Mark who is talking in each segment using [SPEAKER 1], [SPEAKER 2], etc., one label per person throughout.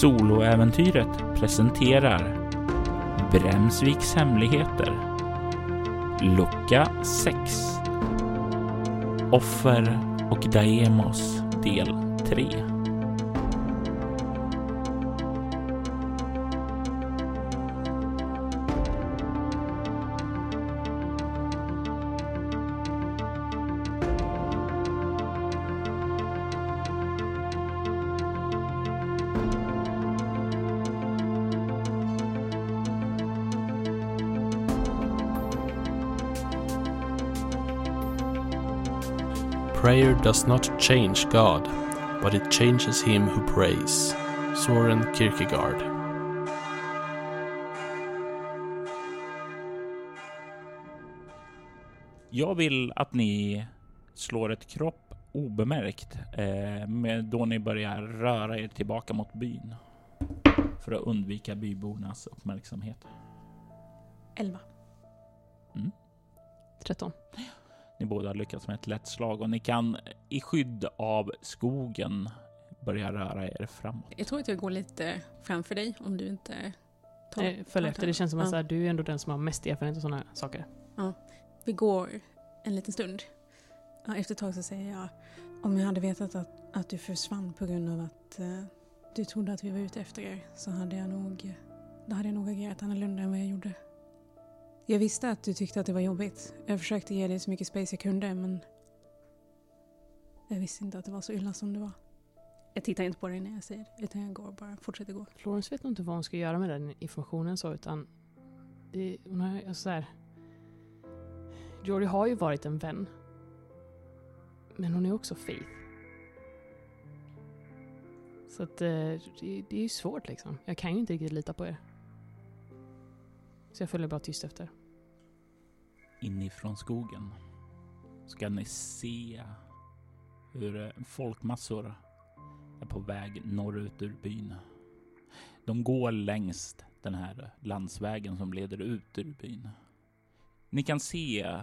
[SPEAKER 1] Soloäventyret presenterar Bremsviks hemligheter. Lucka 6 Offer och Daemos del 3
[SPEAKER 2] does not change God, but it changes him who prays. Soren Kierkegaard.
[SPEAKER 1] Jag vill att ni slår ett kropp obemärkt eh, med, då ni börjar röra er tillbaka mot byn. För att undvika bybornas uppmärksamhet.
[SPEAKER 3] 11.
[SPEAKER 4] 13.
[SPEAKER 1] Ni båda har lyckats med ett lätt slag och ni kan i skydd av skogen börja röra er framåt.
[SPEAKER 3] Jag tror att jag går lite framför dig om du inte tar...
[SPEAKER 4] Eh, Följ efter, det känns som att
[SPEAKER 3] Ja.
[SPEAKER 4] du är ändå den som har mest erfarenhet av sådana saker.
[SPEAKER 3] Vi går en liten stund. Ja, efter ett tag så säger jag om jag hade vetat att, att du försvann på grund av att eh, du trodde att vi var ute efter er så hade jag nog, då hade jag nog agerat annorlunda än vad jag gjorde. Jag visste att du tyckte att det var jobbigt. Jag försökte ge dig så mycket space jag kunde men jag visste inte att det var så illa som det var. Jag tittar inte på dig när jag säger det utan jag går bara, fortsätter gå.
[SPEAKER 4] Florence vet nog inte vad hon ska göra med den informationen så utan det, hon har alltså så här, Jordi har ju varit en vän. Men hon är också Faith. Så att eh, det, det är ju svårt liksom. Jag kan ju inte riktigt lita på er. Så jag följer bara tyst efter.
[SPEAKER 1] Inifrån skogen ska ni se hur eh, folkmassor är på väg norrut ur byn. De går längs den här landsvägen som leder ut ur byn. Ni kan se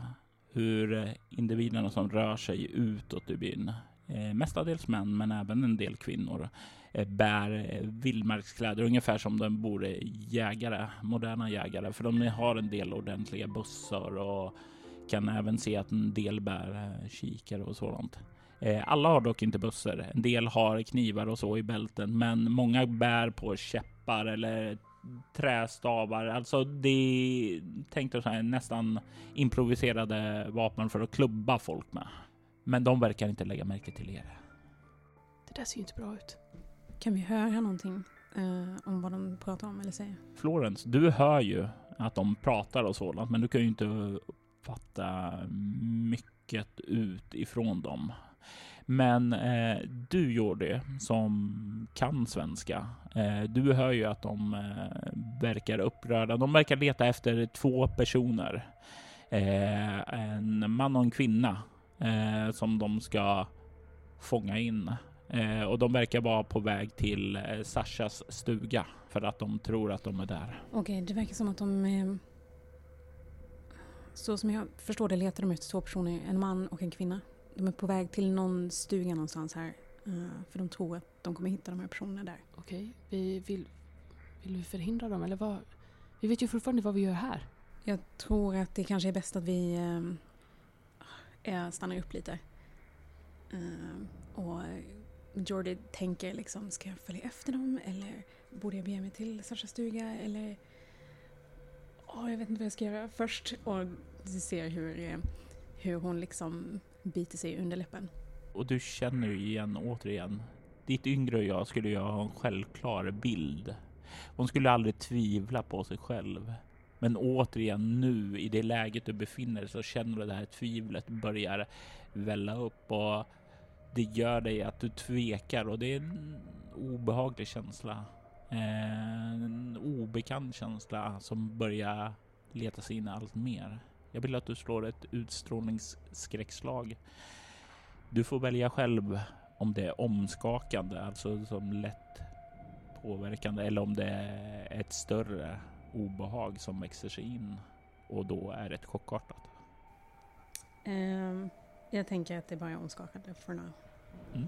[SPEAKER 1] hur individerna som rör sig utåt ur byn, eh, mestadels män men även en del kvinnor, Eh, bär eh, vildmarkskläder ungefär som de vore jägare, moderna jägare. För de har en del ordentliga bussar och kan även se att en del bär eh, kikare och sådant. Alla har dock inte bussar, En del har knivar och så i bälten, men många bär på käppar eller trästavar. Alltså det tänkte så här, nästan improviserade vapen för att klubba folk med. Men de verkar inte lägga märke till er.
[SPEAKER 4] Det där ser ju inte bra ut.
[SPEAKER 3] Kan vi höra någonting eh, om vad de pratar om eller säger?
[SPEAKER 1] Florence, du hör ju att de pratar och sådant, men du kan ju inte uppfatta mycket utifrån dem. Men eh, du Jordi, som kan svenska, eh, du hör ju att de eh, verkar upprörda. De verkar leta efter två personer. Eh, en man och en kvinna eh, som de ska fånga in. Eh, och de verkar vara på väg till eh, Sashas stuga för att de tror att de är där.
[SPEAKER 3] Okej, det verkar som att de... Eh, så som jag förstår det letar de efter två personer, en man och en kvinna. De är på väg till någon stuga någonstans här. eh, för de tror att de kommer hitta de här personerna där.
[SPEAKER 4] Okej, vi vill... Vill vi förhindra dem eller vad? Vi vet ju fortfarande vad vi gör här.
[SPEAKER 3] Jag tror att det kanske är bäst att vi eh, stannar upp lite. Eh, och Jordi tänker liksom, ska jag följa efter dem eller borde jag bege mig till Sashas stuga eller... oh, jag vet inte vad jag ska göra först. Och du ser hur, eh, hur hon liksom biter sig i underläppen.
[SPEAKER 1] Och du känner ju igen återigen. Ditt yngre jag skulle ju ha en självklar bild. Hon skulle aldrig tvivla på sig själv. Men återigen nu i det läget du befinner dig så känner du det här tvivlet börjar välla upp och det gör dig att du tvekar och det är en obehaglig känsla. Eh, en obekant känsla som börjar leta sig in allt mer. Jag vill att du slår ett utstrålningsskräckslag. Du får välja själv om det är omskakande, alltså som lätt påverkande, eller om det är ett större obehag som växer sig in och då är det chockartat.
[SPEAKER 3] Um, jag tänker att det bara är omskakande for now.
[SPEAKER 1] Mm.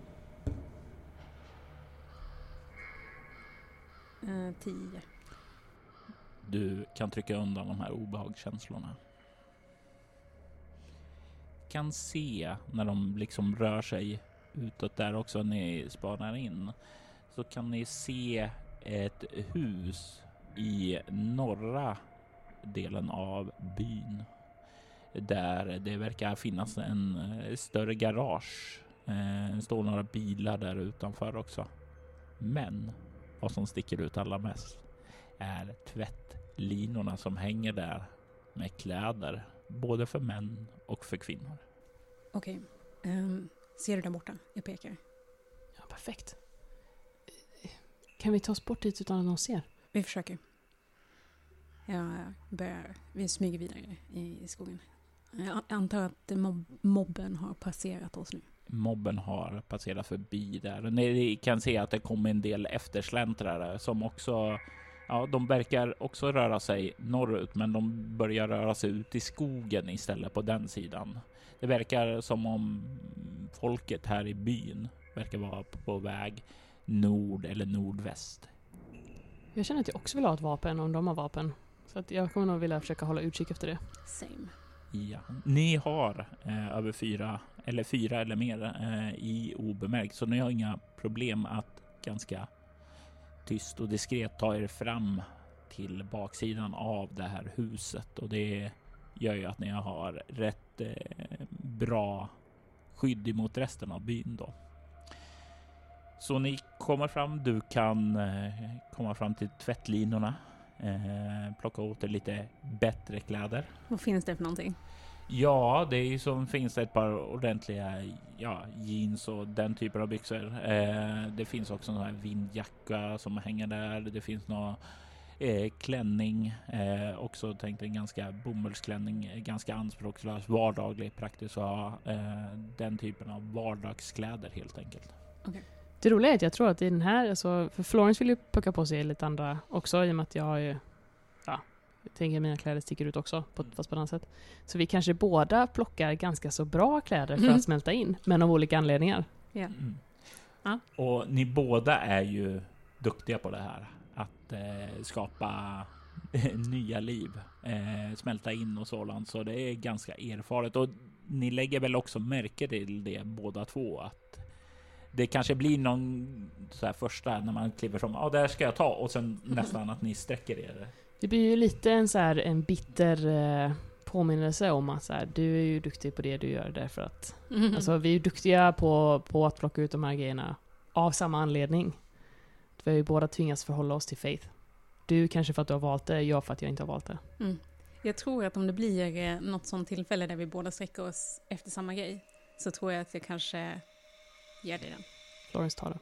[SPEAKER 3] Eh, tio.
[SPEAKER 1] Du kan trycka undan de här obehagskänslorna. Kan se när de liksom rör sig utåt där också, ni spanar in, så kan ni se ett hus i norra delen av byn där det verkar finnas en eh, större garage. Eh, Det står några bilar där utanför också. Men vad som sticker ut allra mest är tvättlinorna som hänger där med kläder, både för män och för kvinnor.
[SPEAKER 3] Okej. Ehm, ser du där borta? Jag pekar.
[SPEAKER 4] Ja, perfekt. Kan vi ta oss bort dit utan att någon ser?
[SPEAKER 3] Vi försöker. Jag börjar, vi smyger vidare i, i skogen. Jag antar att mob, mobben har passerat oss nu.
[SPEAKER 1] Mobben har passerat förbi där. Ni kan se att det kommer en del eftersläntrare som också Ja, de verkar också röra sig norrut, men de börjar röra sig ut i skogen istället på den sidan. Det verkar som om folket här i byn verkar vara på väg nord eller nordväst.
[SPEAKER 4] Jag känner att jag också vill ha ett vapen om de har vapen. Så att jag kommer nog vilja försöka hålla utkik efter det.
[SPEAKER 3] Same.
[SPEAKER 1] Ja, ni har eh, över fyra eller fyra eller mer eh, i obemärkt, så ni har inga problem att ganska tyst och diskret ta er fram till baksidan av det här huset och det gör ju att ni har rätt eh, bra skydd emot resten av byn då. Så ni kommer fram. Du kan eh, komma fram till tvättlinorna, eh, plocka åt er lite bättre kläder.
[SPEAKER 3] Vad finns det för någonting?
[SPEAKER 1] Ja, det är ju som finns ett par ordentliga ja, jeans och den typen av byxor. Eh, det finns också en sån vindjacka som hänger där. Det finns någon eh, klänning, eh, också tänkt en ganska bomullsklänning, eh, ganska anspråkslös, vardaglig, praktisk att ha. Eh, den typen av vardagskläder helt enkelt.
[SPEAKER 4] Det roliga är att jag tror att i den här, alltså, för Florence vill ju pucka på sig lite andra också i och med att jag har ju, ja, jag tänker att mina kläder sticker ut också, på, fast på ett annat sätt. Så vi kanske båda plockar ganska så bra kläder för
[SPEAKER 3] Mm.
[SPEAKER 4] att smälta in, men av olika anledningar.
[SPEAKER 3] Ja.
[SPEAKER 1] Mm.
[SPEAKER 3] Ja.
[SPEAKER 1] Och ni båda är ju duktiga på det här. Att eh, skapa nya liv, eh, smälta in och sådant. Så det är ganska erfaret. Och ni lägger väl också märke till det båda två. Att det kanske blir någon så här första när man kliver som, ja där ska jag ta. Och sen nästan att ni sträcker er.
[SPEAKER 4] Det blir ju lite en så här, en bitter eh, påminnelse om att så här, du är ju duktig på det du gör därför att
[SPEAKER 3] Mm.
[SPEAKER 4] Alltså vi är ju duktiga på, på att plocka ut de här grejerna av samma anledning. Vi har ju båda tvingats förhålla oss till Faith. Du kanske för att du har valt det, jag för att jag inte har valt det.
[SPEAKER 3] Mm. Jag tror att om det blir eh, något sånt tillfälle där vi båda sträcker oss efter samma grej så tror jag att jag kanske ger dig den.
[SPEAKER 4] Florence tar det.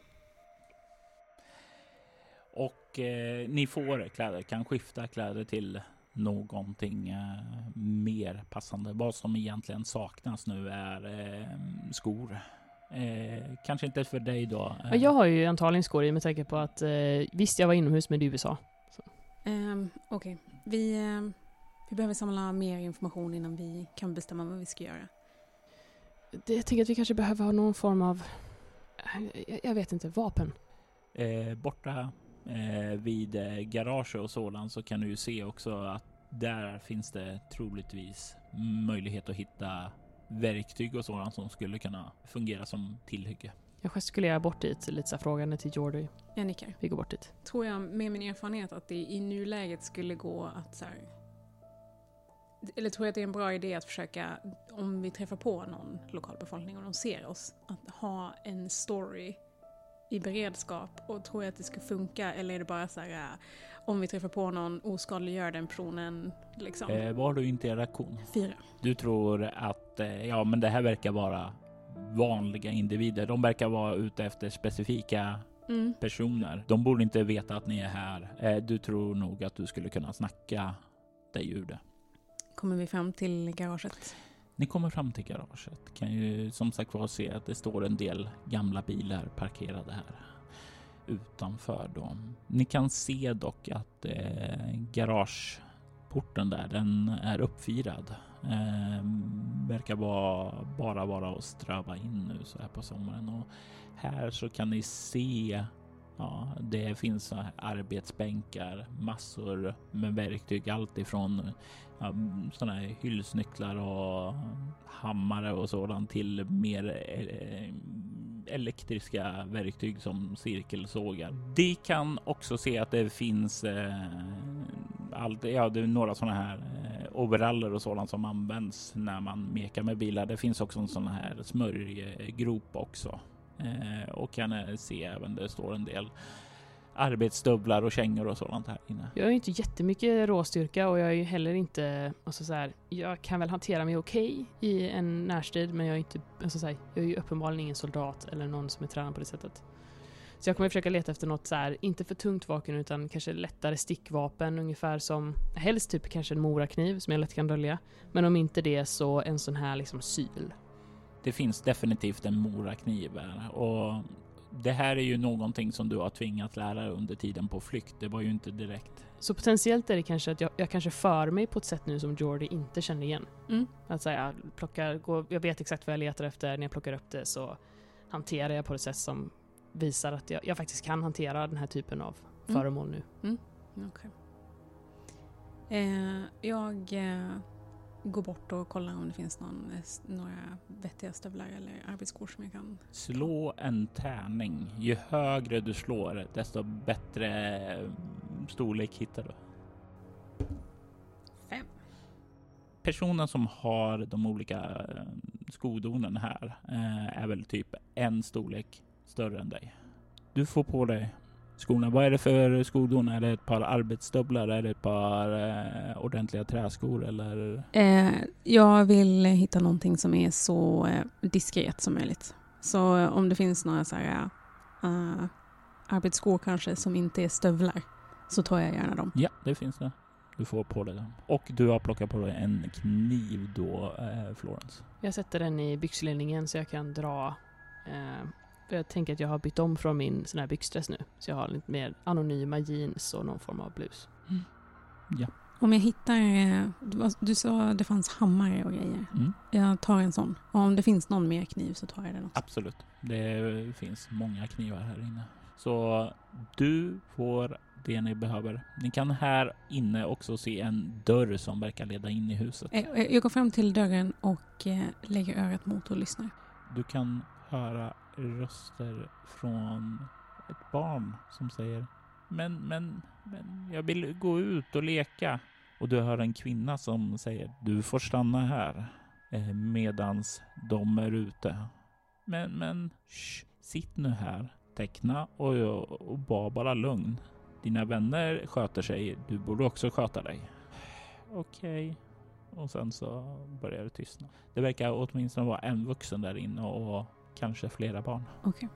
[SPEAKER 1] Och eh, ni får kläder, kan skifta kläder till någonting eh, mer passande. Vad som egentligen saknas nu är eh, skor. Eh, kanske inte för dig då.
[SPEAKER 4] Ja, jag har ju antagligen skor i med tanke på att eh, visst, jag var inomhus det är USA.
[SPEAKER 3] Um, Okej, vi, ehm, vi behöver samla mer information innan vi kan bestämma vad vi ska göra.
[SPEAKER 4] Det, jag tänker att vi kanske behöver ha någon form av, jag, vet inte, vapen.
[SPEAKER 1] Eh, borta eh, vid eh, garage och sådant så kan du ju se också att där finns det troligtvis möjlighet att hitta verktyg och sådant som skulle kunna fungera som tillhygge.
[SPEAKER 4] Jag gestikulerar bort dit, lite så frågande till Jordy.
[SPEAKER 3] Jag nickar.
[SPEAKER 4] Vi går bort dit.
[SPEAKER 3] Tror jag med min erfarenhet att det i nuläget skulle gå att så här, Eller tror jag att det är en bra idé att försöka, om vi träffar på någon lokalbefolkning och de ser oss, att ha en story i beredskap och tror jag att det ska funka eller är det bara så här äh, om vi träffar på någon oskadliggör den personen liksom?
[SPEAKER 1] Eh, vad har du interaktion?
[SPEAKER 3] Fyra.
[SPEAKER 1] Du tror att eh, ja, men det här verkar vara vanliga individer. De verkar vara ute efter specifika
[SPEAKER 3] Mm.
[SPEAKER 1] personer. De borde inte veta att ni är här. Eh, du tror nog att du skulle kunna snacka dig ur det.
[SPEAKER 3] Kommer vi fram till garaget?
[SPEAKER 1] Ni kommer fram till garaget. Kan ju som sagt var se att det står en del gamla bilar parkerade här utanför dem. Ni kan se dock att eh, garageporten där, den är uppfirad. Eh, verkar bara, bara vara att ströva in nu så här på sommaren och här så kan ni se Ja, det finns arbetsbänkar, massor med verktyg, allt ifrån Um, sådana här hylsnycklar och hammare och sådant till mer eh, elektriska verktyg som cirkelsågar. De kan också se att det finns eh, allt, ja, det är några sådana här eh, overaller och sådant som används när man mekar med bilar. Det finns också en sån här smörjgrop också eh, och kan eh, se även det står en del arbetsstövlar och kängor och sådant här inne.
[SPEAKER 4] Jag har ju inte jättemycket råstyrka och jag är ju heller inte, alltså så här, jag kan väl hantera mig okej i en närstrid men jag är inte, alltså så här, jag är ju uppenbarligen ingen soldat eller någon som är tränad på det sättet. Så jag kommer försöka leta efter något så här, inte för tungt vapen utan kanske lättare stickvapen ungefär som, helst typ kanske en morakniv som jag lätt kan dölja. Men om inte det så en sån här liksom syl.
[SPEAKER 1] Det finns definitivt en morakniv här och det här är ju någonting som du har tvingat lära dig under tiden på flykt. Det var ju inte direkt.
[SPEAKER 4] Så potentiellt är det kanske att jag, jag kanske för mig på ett sätt nu som Jordi inte känner igen.
[SPEAKER 3] Mm.
[SPEAKER 4] Att säga, plockar, går, jag vet exakt vad jag letar efter, när jag plockar upp det så hanterar jag på ett sätt som visar att jag, jag faktiskt kan hantera den här typen av
[SPEAKER 3] Mm.
[SPEAKER 4] föremål nu.
[SPEAKER 3] Okej. Eh, jag eh, går bort och kollar om det finns någon, några vettiga stövlar eller arbetsskor som jag kan...
[SPEAKER 1] Slå en tärning. Ju högre du slår, desto bättre eh, storlek hittar du.
[SPEAKER 3] Fem.
[SPEAKER 1] Personen som har de olika eh, skodonen här eh, är väl typ en storlek större än dig. Du får på dig skorna. Vad är det för skodon? Är det ett par arbetsstövlar? Är det ett par eh, ordentliga träskor eller?
[SPEAKER 3] Eh, jag vill hitta någonting som är så eh, diskret som möjligt. Så eh, om det finns några så här, eh, arbetsskor kanske som inte är stövlar så tar jag gärna dem.
[SPEAKER 1] Ja, det finns det. Du får på dig den. Och du har plockat på dig en kniv då, eh, Florence.
[SPEAKER 4] Jag sätter den i byxlinningen så jag kan dra eh, jag tänker att jag har bytt om från min sån här byxdress nu. Så jag har lite mer anonyma jeans och någon form av blus.
[SPEAKER 3] Om jag hittar, eh, du sa det fanns hammare och grejer.
[SPEAKER 1] Mm.
[SPEAKER 3] Jag tar en sån. Och om det finns någon mer kniv så tar jag den också.
[SPEAKER 1] Absolut. Det finns många knivar här inne. Så du får det ni behöver. Ni kan här inne också se en dörr som verkar leda in i huset.
[SPEAKER 3] Eh, eh, Jag går fram till dörren och lägger örat mot och lyssnar.
[SPEAKER 1] Du kan höra röster från ett barn som säger men, men, men jag vill gå ut och leka. Och du hör en kvinna som säger du får stanna här eh, medans de är ute. Men, men, shh, sitt nu här, teckna och, och var bara lugn. Dina vänner sköter sig, du borde också sköta dig. Okej. Och sen så börjar det tystna. Det verkar åtminstone vara en vuxen där inne och kanske flera barn.
[SPEAKER 3] Okej.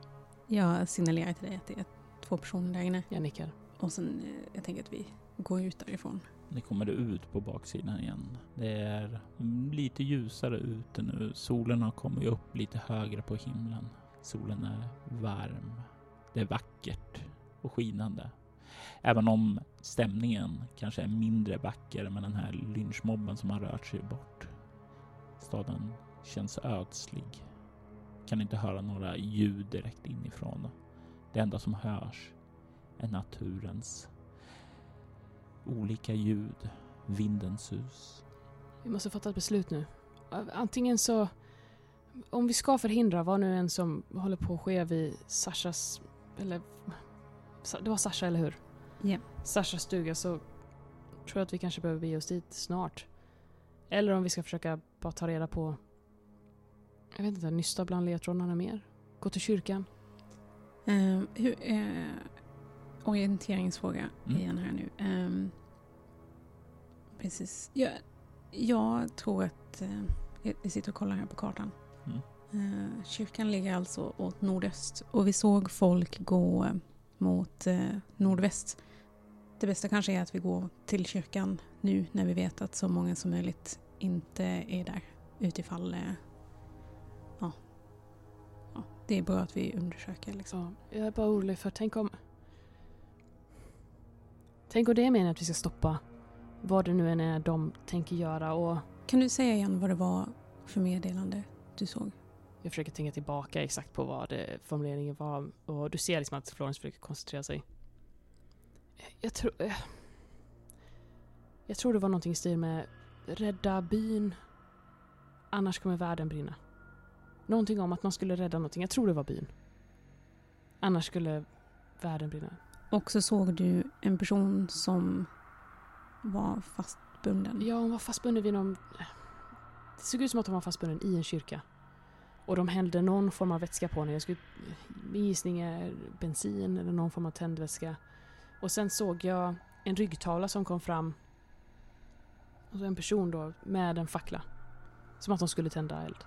[SPEAKER 3] Jag signalerar till dig att det är två personer där inne.
[SPEAKER 4] Jag nickar.
[SPEAKER 3] Och sen, eh, jag tänker att vi går ut därifrån.
[SPEAKER 1] Ni kommer ut på baksidan igen. Det är lite ljusare ute nu. Solen har kommit upp lite högre på himlen. Solen är varm. Det är vackert och skinande. Även om stämningen kanske är mindre vacker med den här lynchmobben som har rört sig bort. Staden känns ödslig. Kan inte höra några ljud direkt inifrån. Det enda som hörs är naturens olika ljud, vindens sus.
[SPEAKER 4] Vi måste fatta ett beslut nu. Antingen så... Om vi ska förhindra vad nu än som håller på att ske vid Sashas... Eller... Det var Sasha, eller hur?
[SPEAKER 3] Ja.
[SPEAKER 4] Sashas stuga så tror jag att vi kanske behöver bege oss dit snart. Eller om vi ska försöka bara ta reda på... Jag vet inte, nysta bland ledtrådarna mer. Gå till kyrkan.
[SPEAKER 3] Eh, hur, eh, orienteringsfråga
[SPEAKER 1] Mm.
[SPEAKER 3] igen här nu. Ehm, precis. Jag, jag tror att... Eh, jag- sitter och kollar här på kartan.
[SPEAKER 1] Mm.
[SPEAKER 3] Eh, kyrkan ligger alltså åt nordöst och vi såg folk gå eh, mot eh, nordväst. Det bästa kanske är att vi går till kyrkan nu när vi vet att så många som möjligt inte är där. Utifall... Ja, ja, det är bra att vi undersöker liksom.
[SPEAKER 4] Så jag är bara orolig för, tänk om... Tänk om det är meningen att vi ska stoppa vad det nu än är de tänker göra och
[SPEAKER 3] Kan du säga igen vad det var för meddelande du såg?
[SPEAKER 4] Jag försöker tänka tillbaka exakt på vad det, formuleringen var och du ser liksom att Florence försöker koncentrera sig. Jag tror... Jag tror det var någonting i stil med rädda byn, annars kommer världen brinna. Någonting om att man skulle rädda någonting. Jag tror det var byn. Annars skulle världen brinna.
[SPEAKER 3] Och så såg du en person som var fastbunden.
[SPEAKER 4] Ja, hon var fastbunden vid någon... Det såg ut som att hon var fastbunden i en kyrka. Och de hällde någon form av vätska på henne. Jag skulle... Min gissning är bensin eller någon form av tändvätska. Och sen såg jag en ryggtavla som kom fram. Och en person då med en fackla. Som att de skulle tända eld.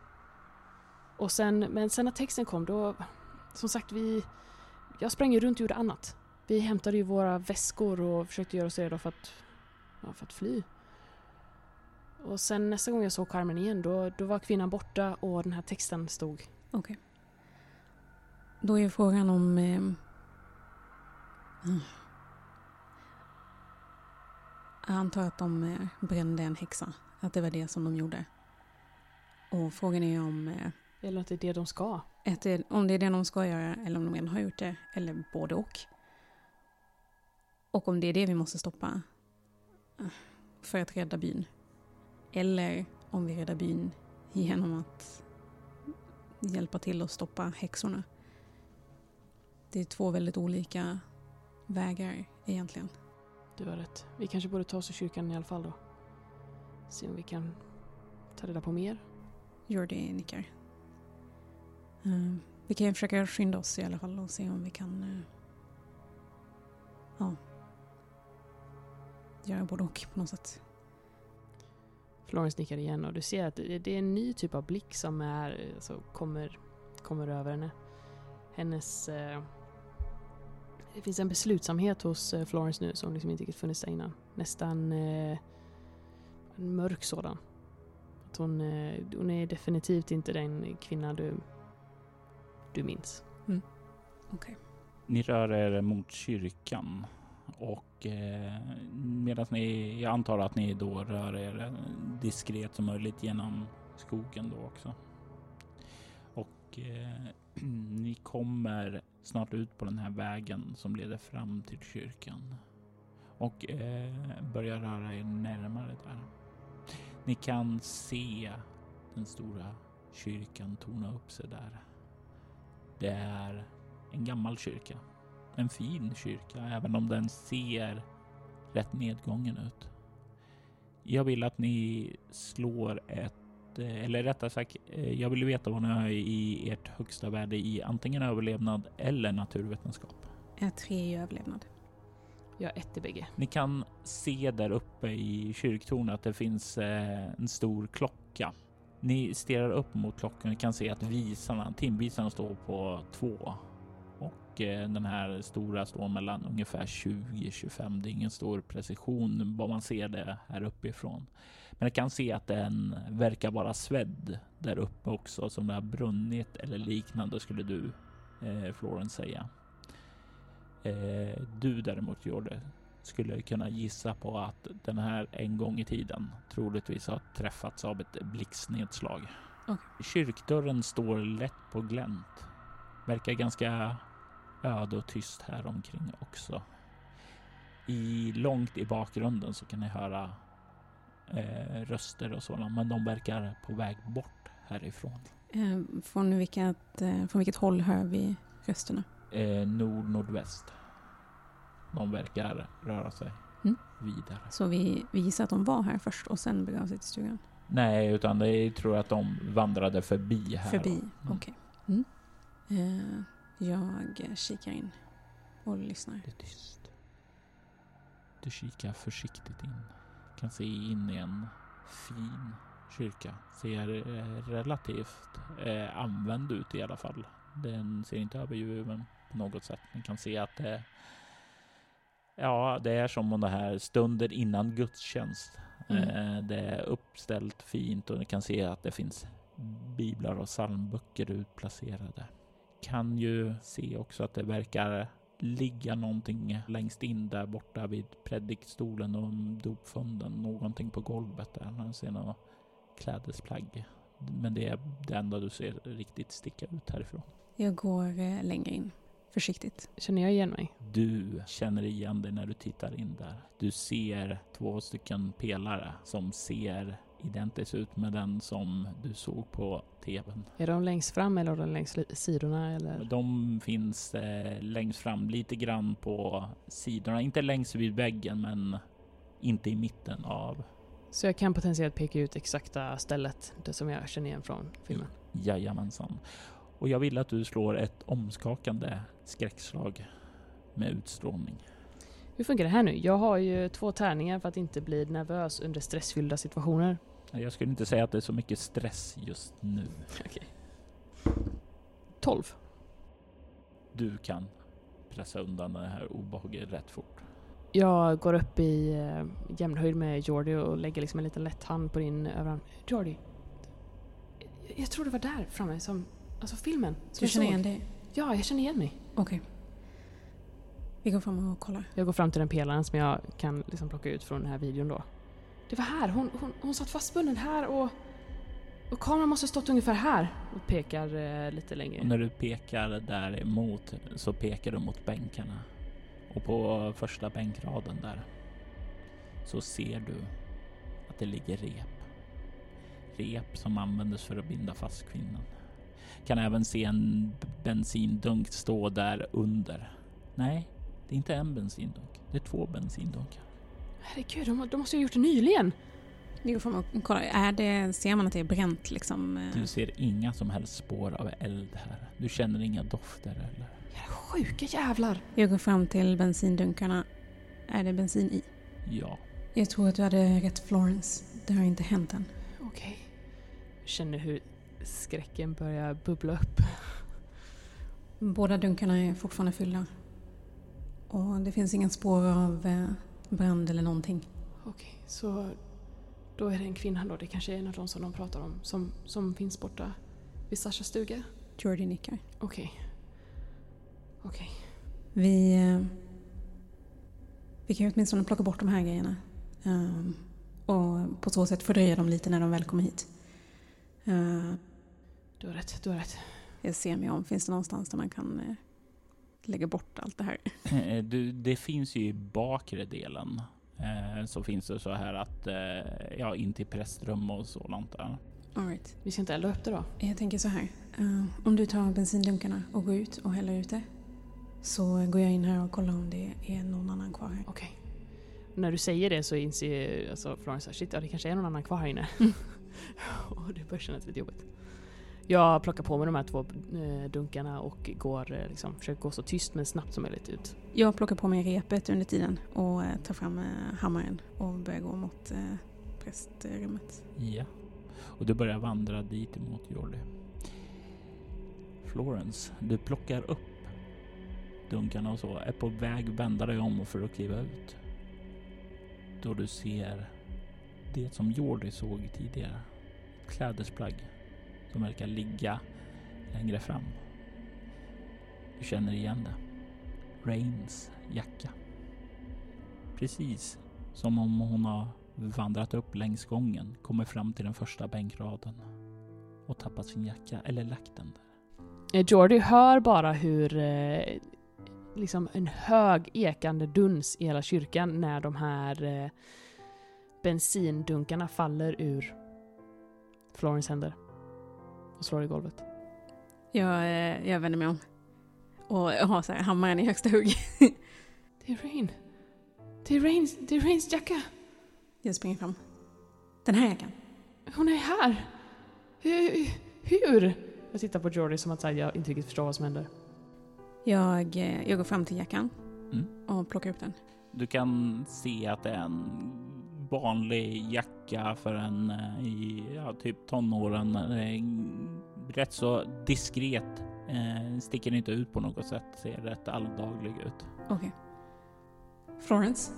[SPEAKER 4] Och sen, men sen när texten kom då... Som sagt, vi... Jag sprang ju runt och gjorde annat. Vi hämtade ju våra väskor och försökte göra oss redo för att, ja, för att fly. Och sen nästa gång jag såg Carmen igen då, då var kvinnan borta och den här texten stod.
[SPEAKER 3] Okej. Då är frågan om... Eh, mm. jag antar att de eh, brände en häxa. Att det var det som de gjorde. Och frågan är om, eh,
[SPEAKER 4] eller att det är det de ska.
[SPEAKER 3] det, om det är det de ska göra eller om de redan har gjort det. Eller både och. Och om det är det vi måste stoppa. eh, För att rädda byn. Eller om vi räddar byn genom att hjälpa till att stoppa häxorna. Det är två väldigt olika vägar egentligen.
[SPEAKER 4] Du har rätt. Vi kanske borde ta oss till kyrkan i alla fall då. Se om vi kan ta reda på mer.
[SPEAKER 3] Jordi nickar. Eh, vi kan ju försöka skynda oss i alla fall och se om vi kan eh, ja, göra både och på något sätt.
[SPEAKER 4] Florence nickar igen och du ser att det är en ny typ av blick som är, eh, alltså, kommer, kommer över henne. Hennes... Eh, det finns en beslutsamhet hos Florence nu som liksom inte riktigt funnits där innan. Nästan eh, en mörk sådan. Att hon, eh, hon är definitivt inte den kvinna du, du minns.
[SPEAKER 1] Ni rör er mot kyrkan och eh, medan ni, jag antar att ni då rör er diskret som möjligt genom skogen då också. Och eh, ni kommer snart ut på den här vägen som leder fram till kyrkan och eh, börjar röra er närmare där. Ni kan se den stora kyrkan torna upp sig där. Det är en gammal kyrka. En fin kyrka, även om den ser rätt nedgången ut. Jag vill att ni slår ett, eh, eller rättare sagt, eh, jag vill veta vad ni har i ert högsta värde i antingen överlevnad eller naturvetenskap.
[SPEAKER 3] Är tre i överlevnad.
[SPEAKER 4] Jag har ett i bägge.
[SPEAKER 1] Ni kan se där uppe i kyrktornet att det finns eh, en stor klocka. Ni stirrar upp mot klockan och kan se att visarna, timvisarna står på två och eh, den här stora står mellan ungefär 20-25. Det är ingen stor precision vad man ser det här uppifrån. Men jag kan se att den verkar vara svedd där uppe också som det har brunnit eller liknande skulle du eh, Florence säga. Eh, du däremot gjorde skulle kunna gissa på att den här en gång i tiden troligtvis har träffats av ett blixtnedslag.
[SPEAKER 3] Okej.
[SPEAKER 1] Kyrkdörren står lätt på glänt. Verkar ganska öde och tyst här omkring också. I långt i bakgrunden så kan ni höra eh, röster och sådant, men de verkar på väg bort härifrån.
[SPEAKER 3] Eh, från, vilket, eh, från vilket håll hör vi rösterna?
[SPEAKER 1] Eh, nord-nordväst. De verkar röra sig
[SPEAKER 3] Mm.
[SPEAKER 1] vidare.
[SPEAKER 3] Så vi, vi gissar att de var här först och sen begav sig till stugan.
[SPEAKER 1] Nej, utan det tror jag att de vandrade förbi här.
[SPEAKER 3] Förbi,
[SPEAKER 1] Mm.
[SPEAKER 3] okej. Mm. Eh, jag kikar in och lyssnar.
[SPEAKER 1] Det är tyst. Du kikar försiktigt in. Kan se in i en fin kyrka. Ser eh, relativt eh, använd ut i alla fall. Den ser inte övergiven på något sätt. Man kan se att det Ja, det är som om det här stunden innan gudstjänst.
[SPEAKER 3] Mm.
[SPEAKER 1] Eh, det är uppställt fint och ni kan se att det finns biblar och psalmböcker utplacerade. Kan ju se också att det verkar ligga någonting längst in där borta vid predikstolen och dopfunden. Någonting på golvet där. Man ser några klädesplagg Men det är det enda du ser riktigt sticka ut härifrån.
[SPEAKER 3] Jag går eh, längre in. Försiktigt.
[SPEAKER 4] Känner jag igen mig?
[SPEAKER 1] Du känner igen dig när du tittar in där. Du ser två stycken pelare som ser identiskt ut med den som du såg på tvn.
[SPEAKER 4] Är de längst fram eller är de längs sidorna? Eller?
[SPEAKER 1] De finns eh, längst fram, lite grann på sidorna. Inte längst vid väggen, men inte i mitten av
[SPEAKER 4] Så jag kan potentiellt peka ut exakta stället, det som jag känner igen från filmen.
[SPEAKER 1] Jajamensan. Och jag vill att du slår ett omskakande skräckslag med utstrålning.
[SPEAKER 4] Hur funkar det här nu? Jag har ju två tärningar för att inte bli nervös under stressfyllda situationer.
[SPEAKER 1] Jag skulle inte säga att det är så mycket stress just nu.
[SPEAKER 4] Okej. 12.
[SPEAKER 1] Du kan pressa undan det här obehaget rätt fort.
[SPEAKER 4] Jag går upp i eh, jämnhöjd med Jordi och lägger liksom en liten lätt hand på din överarm. Jordi. Jag, jag tror det var där framme som... Alltså filmen. Som
[SPEAKER 3] Du känner igen det?
[SPEAKER 4] Ja, jag känner igen mig.
[SPEAKER 3] Okej. Vi går fram och kollar.
[SPEAKER 4] Jag går fram till den pelaren som jag kan liksom plocka ut från den här videon då. Det var här. Hon, hon, hon satt fastbunden här och... Och kameran måste ha stått ungefär här. Och pekar eh, lite längre.
[SPEAKER 1] Och när du pekar däremot så pekar du mot bänkarna. Och på första bänkraden där så ser du att det ligger rep. Rep som användes för att binda fast kvinnan. Kan även se en bensindunk stå där under. Nej, det är inte en bensindunk. Det är två bensindunkar.
[SPEAKER 4] Herregud, de, de måste ju ha gjort det nyligen.
[SPEAKER 3] Går fram och kollar. Är det, ser man att det är bränt liksom? eh?
[SPEAKER 1] Du ser inga som helst spår av eld här. Du känner inga dofter eller
[SPEAKER 4] Jävla sjuka jävlar.
[SPEAKER 3] Jag går fram till bensindunkarna. Är det bensin i?
[SPEAKER 1] ja.
[SPEAKER 3] Jag tror att du hade rätt Florence. Det har inte hänt än.
[SPEAKER 4] Okej. Jag känner hur skräcken börjar bubbla upp.
[SPEAKER 3] Båda dunkarna är fortfarande fyllda. Och det finns ingen spår av eh, brand eller någonting.
[SPEAKER 4] Okej, så då är det en kvinna då. Det kanske är en av de som de pratar om som, som finns borta vid Sashas stuga.
[SPEAKER 3] Jordi nickar.
[SPEAKER 4] Okej. Okej.
[SPEAKER 3] Vi, eh, vi kan ju åtminstone plocka bort de här grejerna. Ehm, och på så sätt fördröja dem lite när de väl kommer hit.
[SPEAKER 4] Du har rätt, du har rätt.
[SPEAKER 3] jag ser mig om. Finns det någonstans där man kan eh, lägga bort allt det här?
[SPEAKER 1] Eh, Du, det finns ju i bakre delen eh, så finns det så här att eh, ja, in till prästrum och sådant där.
[SPEAKER 3] All right.
[SPEAKER 4] Vi ska inte elda upp det då?
[SPEAKER 3] Jag tänker så här. Om du tar bensindunkarna och går ut och häller ut det. Så går jag in här och kollar om det är någon annan kvar här.
[SPEAKER 4] Okej. När du säger det så inser ju alltså Florence att shit, ja det kanske är någon annan kvar här inne. och det börjar kännas lite jobbigt. Jag plockar på mig de här två eh, dunkarna och går, eh, liksom, försöker gå så tyst men snabbt som möjligt ut.
[SPEAKER 3] Jag plockar på mig repet under tiden och eh, tar fram hammaren och börjar gå mot prästrummet.
[SPEAKER 1] Ja. Och du börjar vandra dit emot Jordi. Florence, du plockar upp dunkarna och så, är på väg att vända dig om för att kliva ut. Då du ser det som Jordi såg tidigare. Klädesplagg som verkar ligga längre fram. Du känner igen det. Rains jacka. Precis som om hon har vandrat upp längs gången, kommer fram till den första bänkraden och tappat sin jacka eller lagt den där.
[SPEAKER 4] Jordy Jordi hör bara hur eh, liksom en hög ekande duns i hela kyrkan när de här eh, bensindunkarna faller ur Florence händer och slår i golvet.
[SPEAKER 3] Jag, eh, jag vänder mig om och har så här hammaren i högsta hugg.
[SPEAKER 4] Det är Rain. Det är Rains, det är Rains jacka.
[SPEAKER 3] Jag springer fram. Den här jackan.
[SPEAKER 4] Hon är här. Hur? hur? Jag tittar på Jordi som att här, jag inte riktigt förstår vad som händer.
[SPEAKER 3] Jag, eh, jag går fram till jackan
[SPEAKER 1] Mm.
[SPEAKER 3] och plockar upp den.
[SPEAKER 1] Du kan se att det är en vanlig jacka för en eh, i ja, typ tonåren. Eh, Rätt så diskret. Eh, sticker inte ut på något sätt. Ser rätt alldaglig ut.
[SPEAKER 3] Okej. Florence.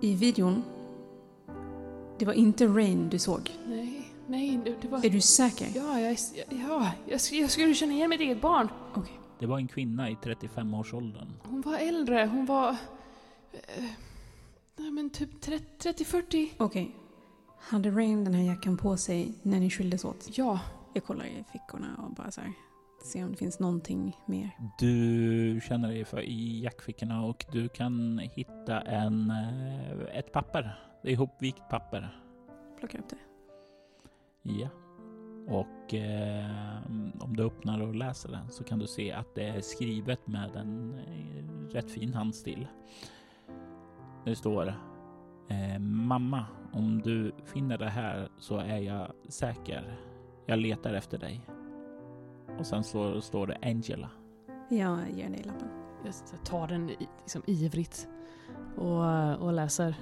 [SPEAKER 3] I videon. Det var inte Rain du såg.
[SPEAKER 4] Nej, nej, det, det var...
[SPEAKER 3] Är du säker?
[SPEAKER 4] Ja, jag, ja jag, jag skulle känna igen mitt eget barn.
[SPEAKER 3] Okej.
[SPEAKER 1] Det var en kvinna i 35-årsåldern.
[SPEAKER 4] Hon var äldre, hon var... Eh, nej men typ 30-40.
[SPEAKER 3] Okej. Hade Rain den här jackan på sig när ni skildes åt?
[SPEAKER 4] Ja.
[SPEAKER 3] Jag kollar i fickorna och bara så här, ser om det finns någonting mer.
[SPEAKER 1] Du känner dig för i jackfickorna och du kan hitta en, eh, ett papper. Det är ihopvikt papper.
[SPEAKER 3] Plockar upp det.
[SPEAKER 1] Ja. Och eh, om du öppnar och läser den så kan du se att det är skrivet med en eh, rätt fin handstil. Det står eh, Mamma, om du finner det här så är jag säker. Jag letar efter dig. Och sen så står det Angela.
[SPEAKER 3] Jag ger dig lappen.
[SPEAKER 4] Jag tar den liksom ivrigt och, och läser.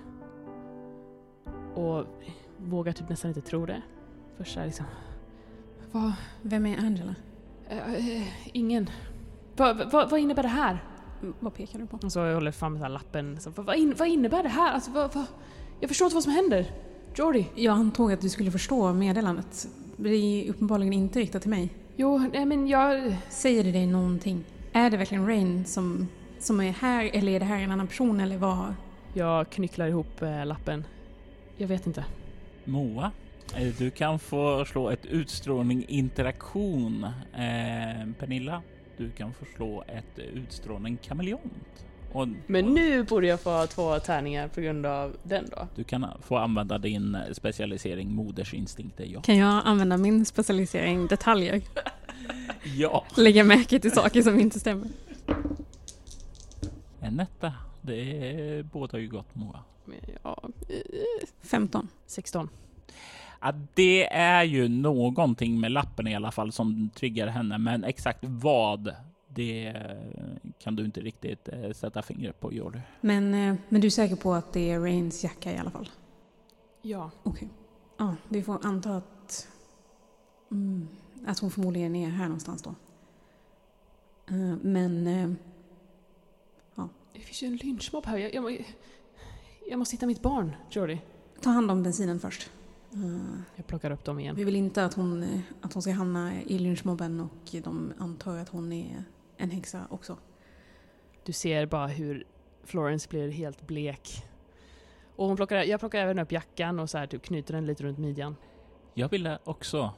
[SPEAKER 4] Och vågar typ nästan inte tro det. Först så här liksom... Vad?
[SPEAKER 3] Vem är Angela?
[SPEAKER 4] eh, eh, ingen. Vad, vad, vad innebär det här?
[SPEAKER 3] Mm, Vad pekar du på?
[SPEAKER 4] Och så jag håller fram den här lappen. Så, vad, in, vad innebär det här? Alltså, vad, vad, jag förstår inte vad som händer. Jordi.
[SPEAKER 3] Jag antog att du skulle förstå meddelandet. Det är uppenbarligen inte riktat till mig.
[SPEAKER 4] Jo, nej men jag...
[SPEAKER 3] Säger det dig någonting? Är det verkligen Rain som, som är här eller är det här en annan person eller vad?
[SPEAKER 4] Jag knycklar ihop eh, lappen. Jag vet inte.
[SPEAKER 1] Moa, eh, du kan få slå ett utstrålning interaktion. Eh, Pernilla, du kan få slå ett utstrålning kameleont. Och
[SPEAKER 4] Men nu borde jag få två tärningar på grund av den då.
[SPEAKER 1] du kan få använda din specialisering modersinstinkter. Ja.
[SPEAKER 3] Kan jag använda min specialisering detaljer?
[SPEAKER 1] ja.
[SPEAKER 3] Lägga märke till saker som inte stämmer.
[SPEAKER 1] En etta. Det båda ju gott Moa.
[SPEAKER 4] Ja, eh,
[SPEAKER 3] 15.
[SPEAKER 4] 16.
[SPEAKER 1] Ja, det är ju någonting med lappen i alla fall som triggar henne, men exakt vad det eh, kan du inte riktigt eh, sätta fingret på Jordi.
[SPEAKER 3] Men, eh, men du är säker på att det är Rains jacka i alla fall?
[SPEAKER 4] Ja.
[SPEAKER 3] Okej. Ja, vi får anta att, mm, att hon förmodligen är här någonstans då. Men eh,
[SPEAKER 4] Det finns ju en lynchmobb här. Jag, jag, jag måste hitta mitt barn, Jordi.
[SPEAKER 3] ta hand om bensinen först. Eh,
[SPEAKER 4] Jag plockar upp dem igen.
[SPEAKER 3] Vi vill inte att hon, eh, att hon ska hamna i lynchmobben och de antar att hon är en häxa också.
[SPEAKER 4] Du ser bara hur Florence blir helt blek. Och hon plockar, jag plockar även upp jackan och så här, typ knyter den lite runt midjan.
[SPEAKER 1] Jag ville också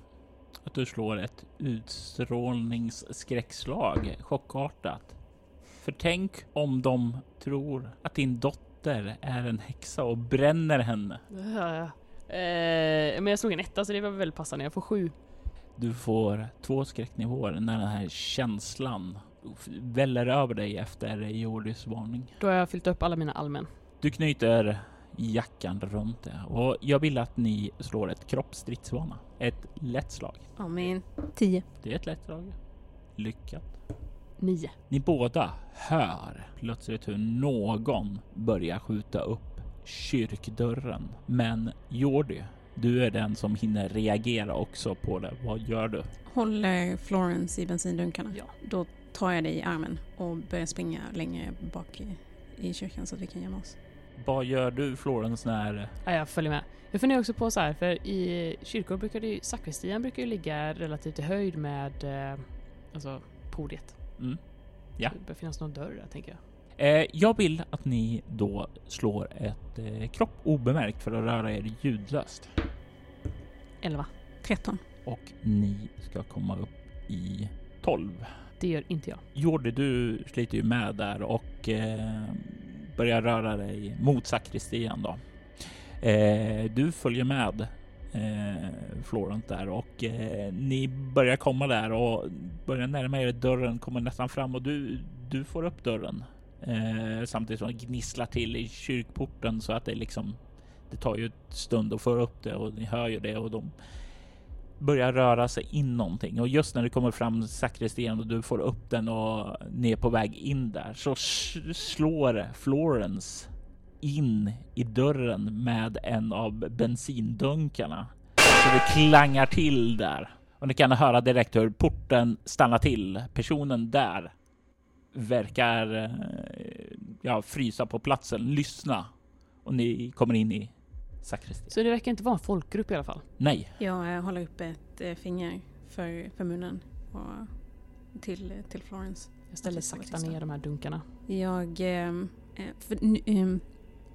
[SPEAKER 1] att du slår ett utstrålningsskräckslag, chockartat. För tänk om de tror att din dotter är en häxa och bränner henne.
[SPEAKER 4] Eh, men jag slog en etta så det var väl passande. Jag får sju.
[SPEAKER 1] Du får två skräcknivåer när den här känslan väller över dig efter Jordis varning.
[SPEAKER 4] Då har jag fyllt upp alla mina allmän.
[SPEAKER 1] Du knyter jackan runt det och jag vill att ni slår ett kroppsstridsvana. Ett lätt slag.
[SPEAKER 3] Amen. 10.
[SPEAKER 1] Det är ett lätt slag. Lyckat.
[SPEAKER 4] Nio.
[SPEAKER 1] Ni båda hör plötsligt hur någon börjar skjuta upp kyrkdörren. Men Jordi, du är den som hinner reagera också på det. Vad gör du?
[SPEAKER 3] Håller Florence i bensindunkarna.
[SPEAKER 4] Ja.
[SPEAKER 3] Då tar jag dig i armen och börjar springa längre bak i, i kyrkan så att vi kan gömma oss.
[SPEAKER 1] Vad gör du Florence när...
[SPEAKER 4] Ja, jag följer med. Jag funderar också på så här, för i kyrkor brukar det ju, sakristian brukar ju ligga relativt i höjd med eh, alltså podiet.
[SPEAKER 1] Mm. Ja.
[SPEAKER 4] Det bör finnas någon dörr där tänker jag.
[SPEAKER 1] Eh, jag vill att ni då slår ett eh, kropp obemärkt för att röra er ljudlöst.
[SPEAKER 4] Elva.
[SPEAKER 3] 13.
[SPEAKER 1] Och ni ska komma upp i 12.
[SPEAKER 4] Det gör inte jag.
[SPEAKER 1] Jordi, du sliter ju med där och eh, börjar röra dig mot sakristian då. Eh, du följer med eh, Florent där och eh, ni börjar komma där och börjar närma er dörren, kommer nästan fram och du, du får upp dörren. Eh, samtidigt som det gnisslar till i kyrkporten så att det liksom det tar ju ett stund att få upp det och ni hör ju det och de börjar röra sig in någonting och just när du kommer fram sakristian och du får upp den och ni är på väg in där så slår Florence in i dörren med en av bensindunkarna. Så det klangar till där och ni kan höra direkt hur porten stannar till. Personen där verkar eh, ja, frysa på platsen, lyssna och ni kommer in i sakristian.
[SPEAKER 4] Så det verkar inte vara en folkgrupp i alla fall.
[SPEAKER 1] Nej,
[SPEAKER 3] Jag eh, håller upp ett eh, finger för, för munnen och till, till Florence.
[SPEAKER 4] Jag ställer sakta ner de här dunkarna.
[SPEAKER 3] Jag... Eh, för, ehm,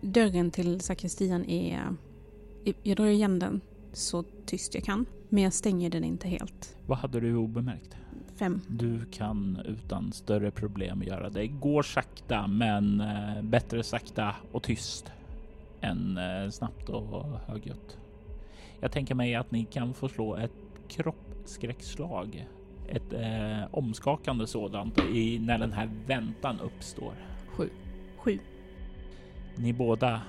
[SPEAKER 3] dörren till sakristian är Jag drar igen den så tyst jag kan. Men jag stänger den inte helt.
[SPEAKER 1] Vad hade du obemärkt?
[SPEAKER 3] Fem.
[SPEAKER 1] Du kan utan större problem göra det. går sakta, men eh, bättre sakta och tyst än eh, snabbt och högljutt. Jag tänker mig att ni kan få slå ett kroppsskräckslag. Ett eh, omskakande sådant i, när den här väntan uppstår.
[SPEAKER 4] Sju.
[SPEAKER 3] Sju.
[SPEAKER 1] Ni båda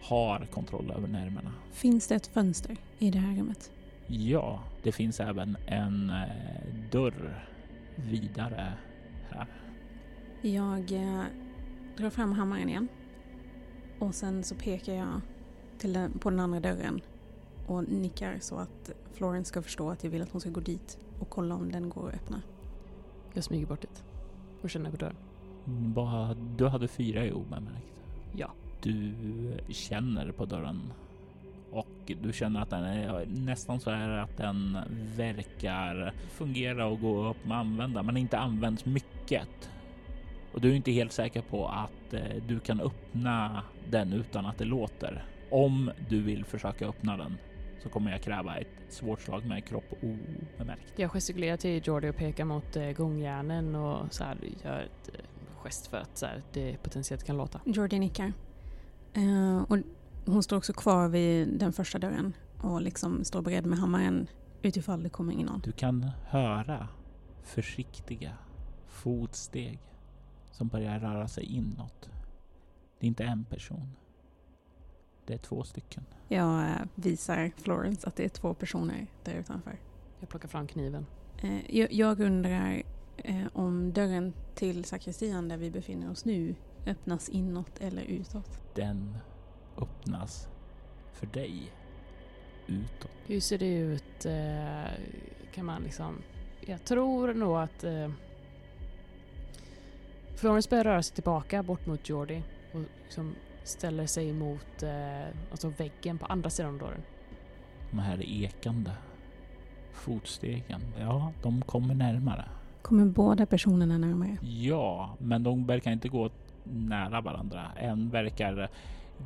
[SPEAKER 1] har kontroll över nerverna.
[SPEAKER 3] Finns det ett fönster i det här rummet?
[SPEAKER 1] Ja, det finns även en eh, dörr vidare här.
[SPEAKER 3] Jag eh, drar fram hammaren igen. Och sen så pekar jag till den, på den andra dörren och nickar så att Florence ska förstå att jag vill att hon ska gå dit och kolla om den går att öppna.
[SPEAKER 4] Jag smyger bort dit och känner på dörren.
[SPEAKER 1] Bara, du hade fyra i obemärkt.
[SPEAKER 4] Ja.
[SPEAKER 1] Du känner på dörren du känner att den är nästan så här att den verkar fungera och gå upp med använda, men inte används mycket. Och du är inte helt säker på att eh, du kan öppna den utan att det låter. Om du vill försöka öppna den så kommer jag kräva ett svårt slag med kropp obemärkt.
[SPEAKER 4] Jag gestikulerar till Jordi och pekar mot eh, gångjärnen och så här gör ett eh, gest för att så här, det potentiellt kan låta.
[SPEAKER 3] Jordi nickar. Uh, och hon står också kvar vid den första dörren och liksom står beredd med hammaren utifall det kommer in någon.
[SPEAKER 1] Du kan höra försiktiga fotsteg som börjar röra sig inåt. Det är inte en person. Det är två stycken.
[SPEAKER 3] Jag eh, visar Florence att det är två personer där utanför.
[SPEAKER 4] Jag plockar fram kniven.
[SPEAKER 3] Eh, jag undrar eh, om dörren till sakristian där vi befinner oss nu öppnas inåt eller utåt.
[SPEAKER 1] Den öppnas för dig utåt.
[SPEAKER 4] Hur ser det ut? Kan man liksom... Jag tror nog att Florence börjar röra sig tillbaka bort mot Jordi och liksom ställer sig mot eh, alltså väggen på andra sidan dörren.
[SPEAKER 1] De här ekande fotstegen, ja, de kommer närmare.
[SPEAKER 3] Kommer båda personerna närmare?
[SPEAKER 1] Ja, men de verkar inte gå nära varandra. En verkar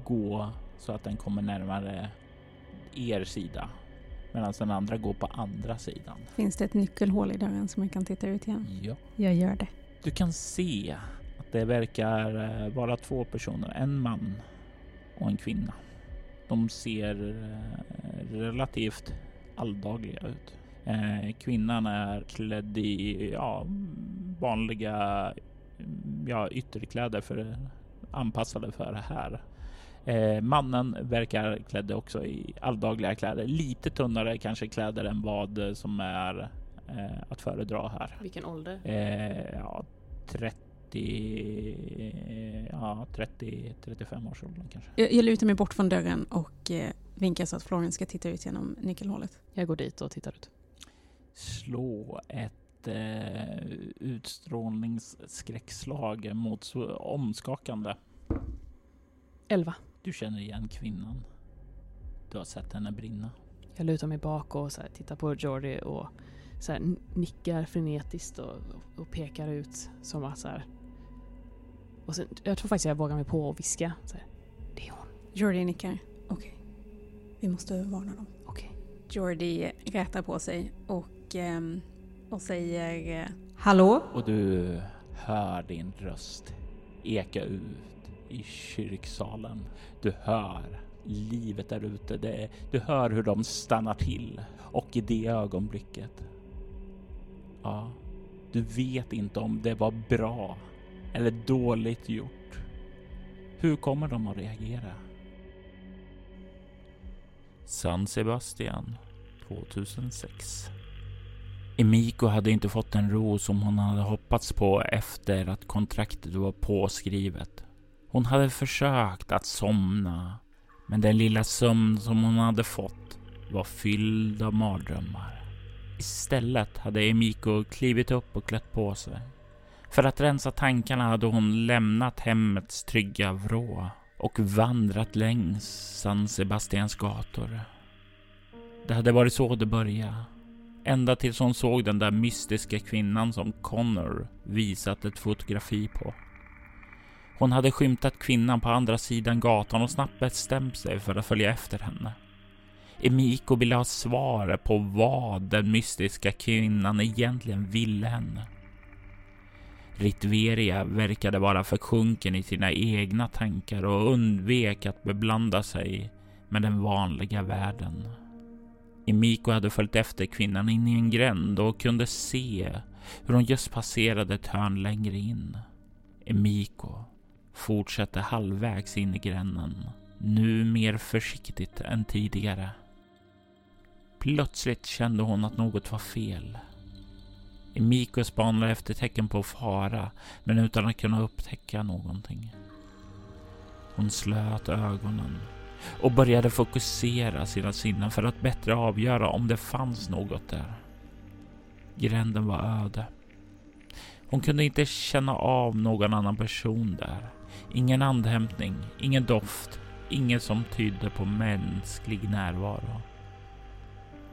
[SPEAKER 1] gå så att den kommer närmare er sida medan den andra går på andra sidan.
[SPEAKER 3] Finns det ett nyckelhål i dörren som jag kan titta ut igen?
[SPEAKER 1] Ja.
[SPEAKER 3] Jag gör det.
[SPEAKER 1] Du kan se att det verkar eh, vara två personer, en man och en kvinna. De ser eh, relativt alldagliga ut. Eh, kvinnan är klädd i ja, vanliga ja, ytterkläder för anpassade för det här. Eh, mannen verkar klädd också i alldagliga kläder. Lite tunnare kanske kläder än vad som är eh, att föredra här.
[SPEAKER 4] Vilken ålder?
[SPEAKER 1] Eh, ja, 30, ja 30, 35 års ålder kanske.
[SPEAKER 3] Jag, jag lutar mig bort från dörren och eh, vinkar så att Florence ska titta ut genom nyckelhålet.
[SPEAKER 4] Jag går dit och tittar ut.
[SPEAKER 1] Slå ett eh, utstrålningsskräckslag mot omskakande.
[SPEAKER 4] 11.
[SPEAKER 1] Du känner igen kvinnan. Du har sett henne brinna.
[SPEAKER 4] Jag lutar mig bak och så här, tittar på Jordi och så här, nickar frenetiskt och, och, pekar ut som att så här, och sen, jag tror faktiskt jag vågar mig på att viska. Så här, det är hon.
[SPEAKER 3] Jordi nickar. Okej. Okay. Vi måste varna dem.
[SPEAKER 4] Okej. Okay.
[SPEAKER 3] Jordi rätar på sig och, eh, och säger Hallå?
[SPEAKER 1] Och du hör din röst eka ut i kyrksalen. Du hör livet där ute. Du hör hur de stannar till och i det ögonblicket Ja, du vet inte om det var bra eller dåligt gjort. Hur kommer de att reagera? San Sebastian 2006. Emiko hade inte fått den ro som hon hade hoppats på efter att kontraktet var påskrivet. Hon hade försökt att somna, men den lilla sömn som hon hade fått var fylld av mardrömmar. Istället hade Emiko klivit upp och klätt på sig. För att rensa tankarna hade hon lämnat hemmets trygga vrå och vandrat längs San Sebastians gator. Det hade varit så det började. Ända tills hon såg den där mystiska kvinnan som Connor visat ett fotografi på. Hon hade skymtat kvinnan på andra sidan gatan och snabbt bestämt sig för att följa efter henne. Emiko ville ha svar på vad den mystiska kvinnan egentligen ville henne. Ritveria verkade vara försjunken i sina egna tankar och undvek att beblanda sig med den vanliga världen. Emiko hade följt efter kvinnan in i en gränd och kunde se hur hon just passerade ett hörn längre in. Emiko fortsatte halvvägs in i gränden, nu mer försiktigt än tidigare. Plötsligt kände hon att något var fel. Emiko spanade efter tecken på fara, men utan att kunna upptäcka någonting. Hon slöt ögonen och började fokusera sina sinnen för att bättre avgöra om det fanns något där. Gränden var öde. Hon kunde inte känna av någon annan person där. Ingen andhämtning, ingen doft, inget som tydde på mänsklig närvaro.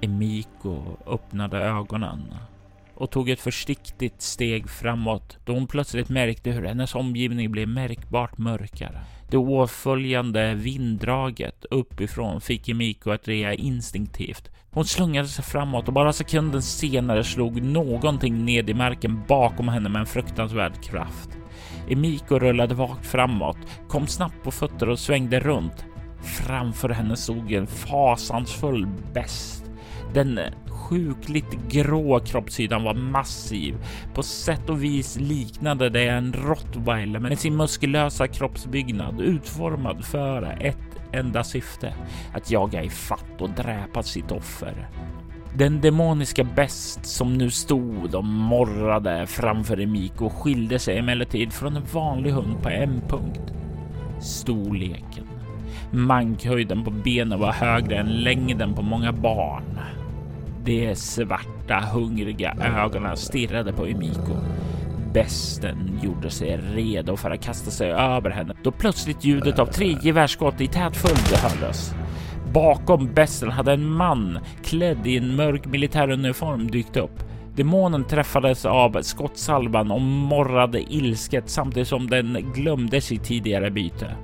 [SPEAKER 1] Emiko öppnade ögonen och tog ett försiktigt steg framåt då hon plötsligt märkte hur hennes omgivning blev märkbart mörkare. Det åtföljande vinddraget uppifrån fick Emiko att rea instinktivt. Hon slungade sig framåt och bara sekunden senare slog någonting ned i marken bakom henne med en fruktansvärd kraft. Emiko rullade vagt framåt, kom snabbt på fötter och svängde runt. Framför henne stod en fasansfull bäst. Den sjukligt grå kroppssidan var massiv. På sätt och vis liknade det en rottweiler med sin muskulösa kroppsbyggnad utformad för ett enda syfte. Att jaga i fatt och dräpa sitt offer. Den demoniska bäst som nu stod och morrade framför Emiko skilde sig emellertid från en vanlig hund på en punkt. Storleken. Mankhöjden på benen var högre än längden på många barn. De svarta, hungriga ögonen stirrade på Emiko. Besten gjorde sig redo för att kasta sig över henne då plötsligt ljudet av tre gevärsskott i tät följd hördes. Bakom besten hade en man klädd i en mörk militäruniform dykt upp. Demonen träffades av skottsalvan och morrade ilsket samtidigt som den glömde sitt tidigare byte.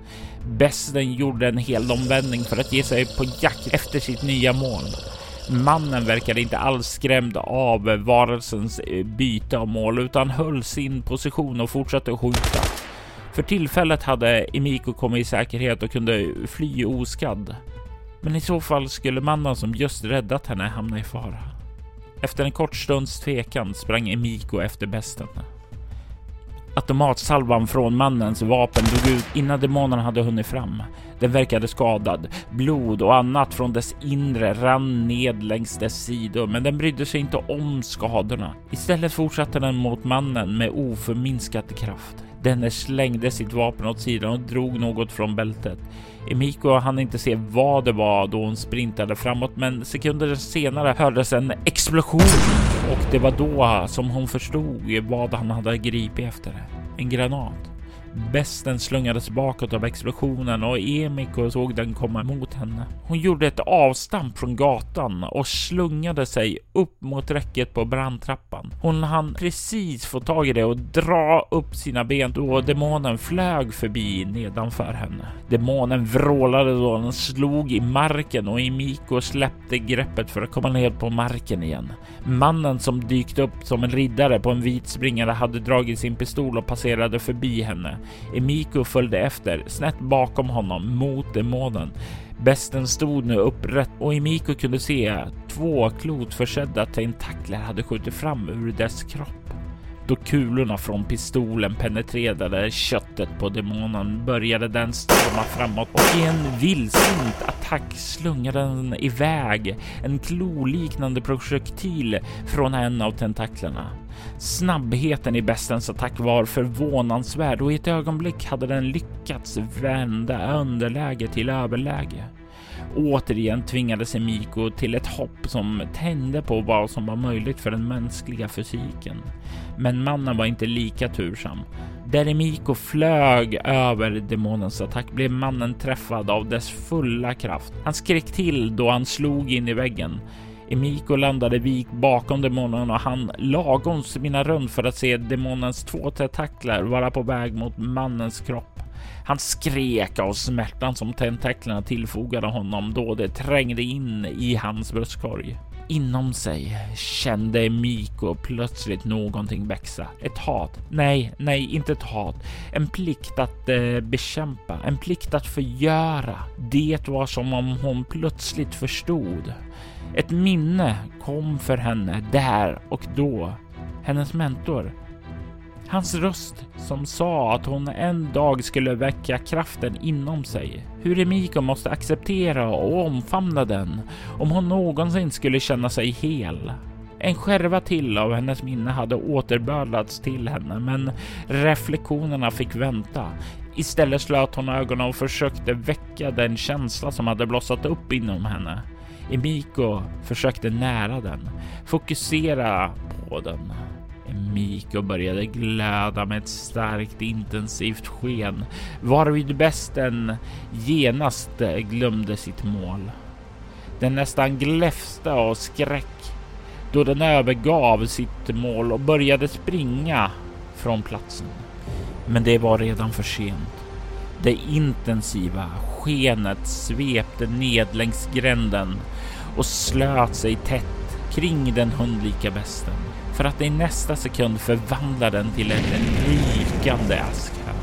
[SPEAKER 1] Besten gjorde en hel omvändning för att ge sig på jakt efter sitt nya mål. Mannen verkade inte alls skrämd av varelsens eh, byte av mål utan höll sin position och fortsatte skjuta. För tillfället hade Emiko kommit i säkerhet och kunde fly oskadd. Men i så fall skulle mannen som just räddat henne hamna i fara. Efter en kort stunds tvekan sprang Emiko efter besten. Automatsalvan från mannens vapen dog ut innan demonen hade hunnit fram. Den verkade skadad. Blod och annat från dess inre rann ned längs dess sidor, men den brydde sig inte om skadorna. Istället fortsatte den mot mannen med oförminskad kraft. Denne slängde sitt vapen åt sidan och drog något från bältet. Emiko hann inte se vad det var då hon sprintade framåt, men sekunder senare hördes en explosion och det var då som hon förstod vad han hade gripit efter. En granat. Besten slungades bakåt av explosionen och Emiko såg den komma mot henne. Hon gjorde ett avstamp från gatan och slungade sig upp mot räcket på brandtrappan. Hon hann precis få tag i det och dra upp sina ben då demonen flög förbi nedanför henne. Demonen vrålade då den slog i marken och Emiko släppte greppet för att komma ner på marken igen. Mannen som dykt upp som en riddare på en vit springare hade dragit sin pistol och passerade förbi henne. Emiko följde efter, snett bakom honom, mot demonen. Besten stod nu upprätt och Emiko kunde se två klotförsedda tentakler hade skjutit fram ur dess kropp. Då kulorna från pistolen penetrerade köttet på demonen började den storma framåt och i en vildsint attack slungade den iväg en kloliknande projektil från en av tentaklerna. Snabbheten i bestens attack var förvånansvärd och i ett ögonblick hade den lyckats vända underläge till överläge. Återigen tvingade sig Miko till ett hopp som tände på vad som var möjligt för den mänskliga fysiken. Men mannen var inte lika tursam. Där Emiko flög över demonens attack blev mannen träffad av dess fulla kraft. Han skrek till då han slog in i väggen. Emiko landade vik bakom demonen och han lagom mina runt för att se demonens två tentakler vara på väg mot mannens kropp. Han skrek av smärtan som tentaklerna tillfogade honom då det trängde in i hans bröstkorg. Inom sig kände Miko plötsligt någonting växa. Ett hat. Nej, nej, inte ett hat. En plikt att eh, bekämpa, en plikt att förgöra. Det var som om hon plötsligt förstod. Ett minne kom för henne där och då. Hennes mentor. Hans röst som sa att hon en dag skulle väcka kraften inom sig. Hur Emiko måste acceptera och omfamna den om hon någonsin skulle känna sig hel. En skärva till av hennes minne hade återbördats till henne, men reflektionerna fick vänta. Istället slöt hon ögonen och försökte väcka den känsla som hade blossat upp inom henne. Emiko försökte nära den, fokusera på den. Miko började glöda med ett starkt intensivt sken varvid besten genast glömde sitt mål. Den nästan gläfste av skräck då den övergav sitt mål och började springa från platsen. Men det var redan för sent. Det intensiva skenet svepte ned längs gränden och slöt sig tätt kring den hundlika besten för att i nästa sekund förvandla den till en rykande aska.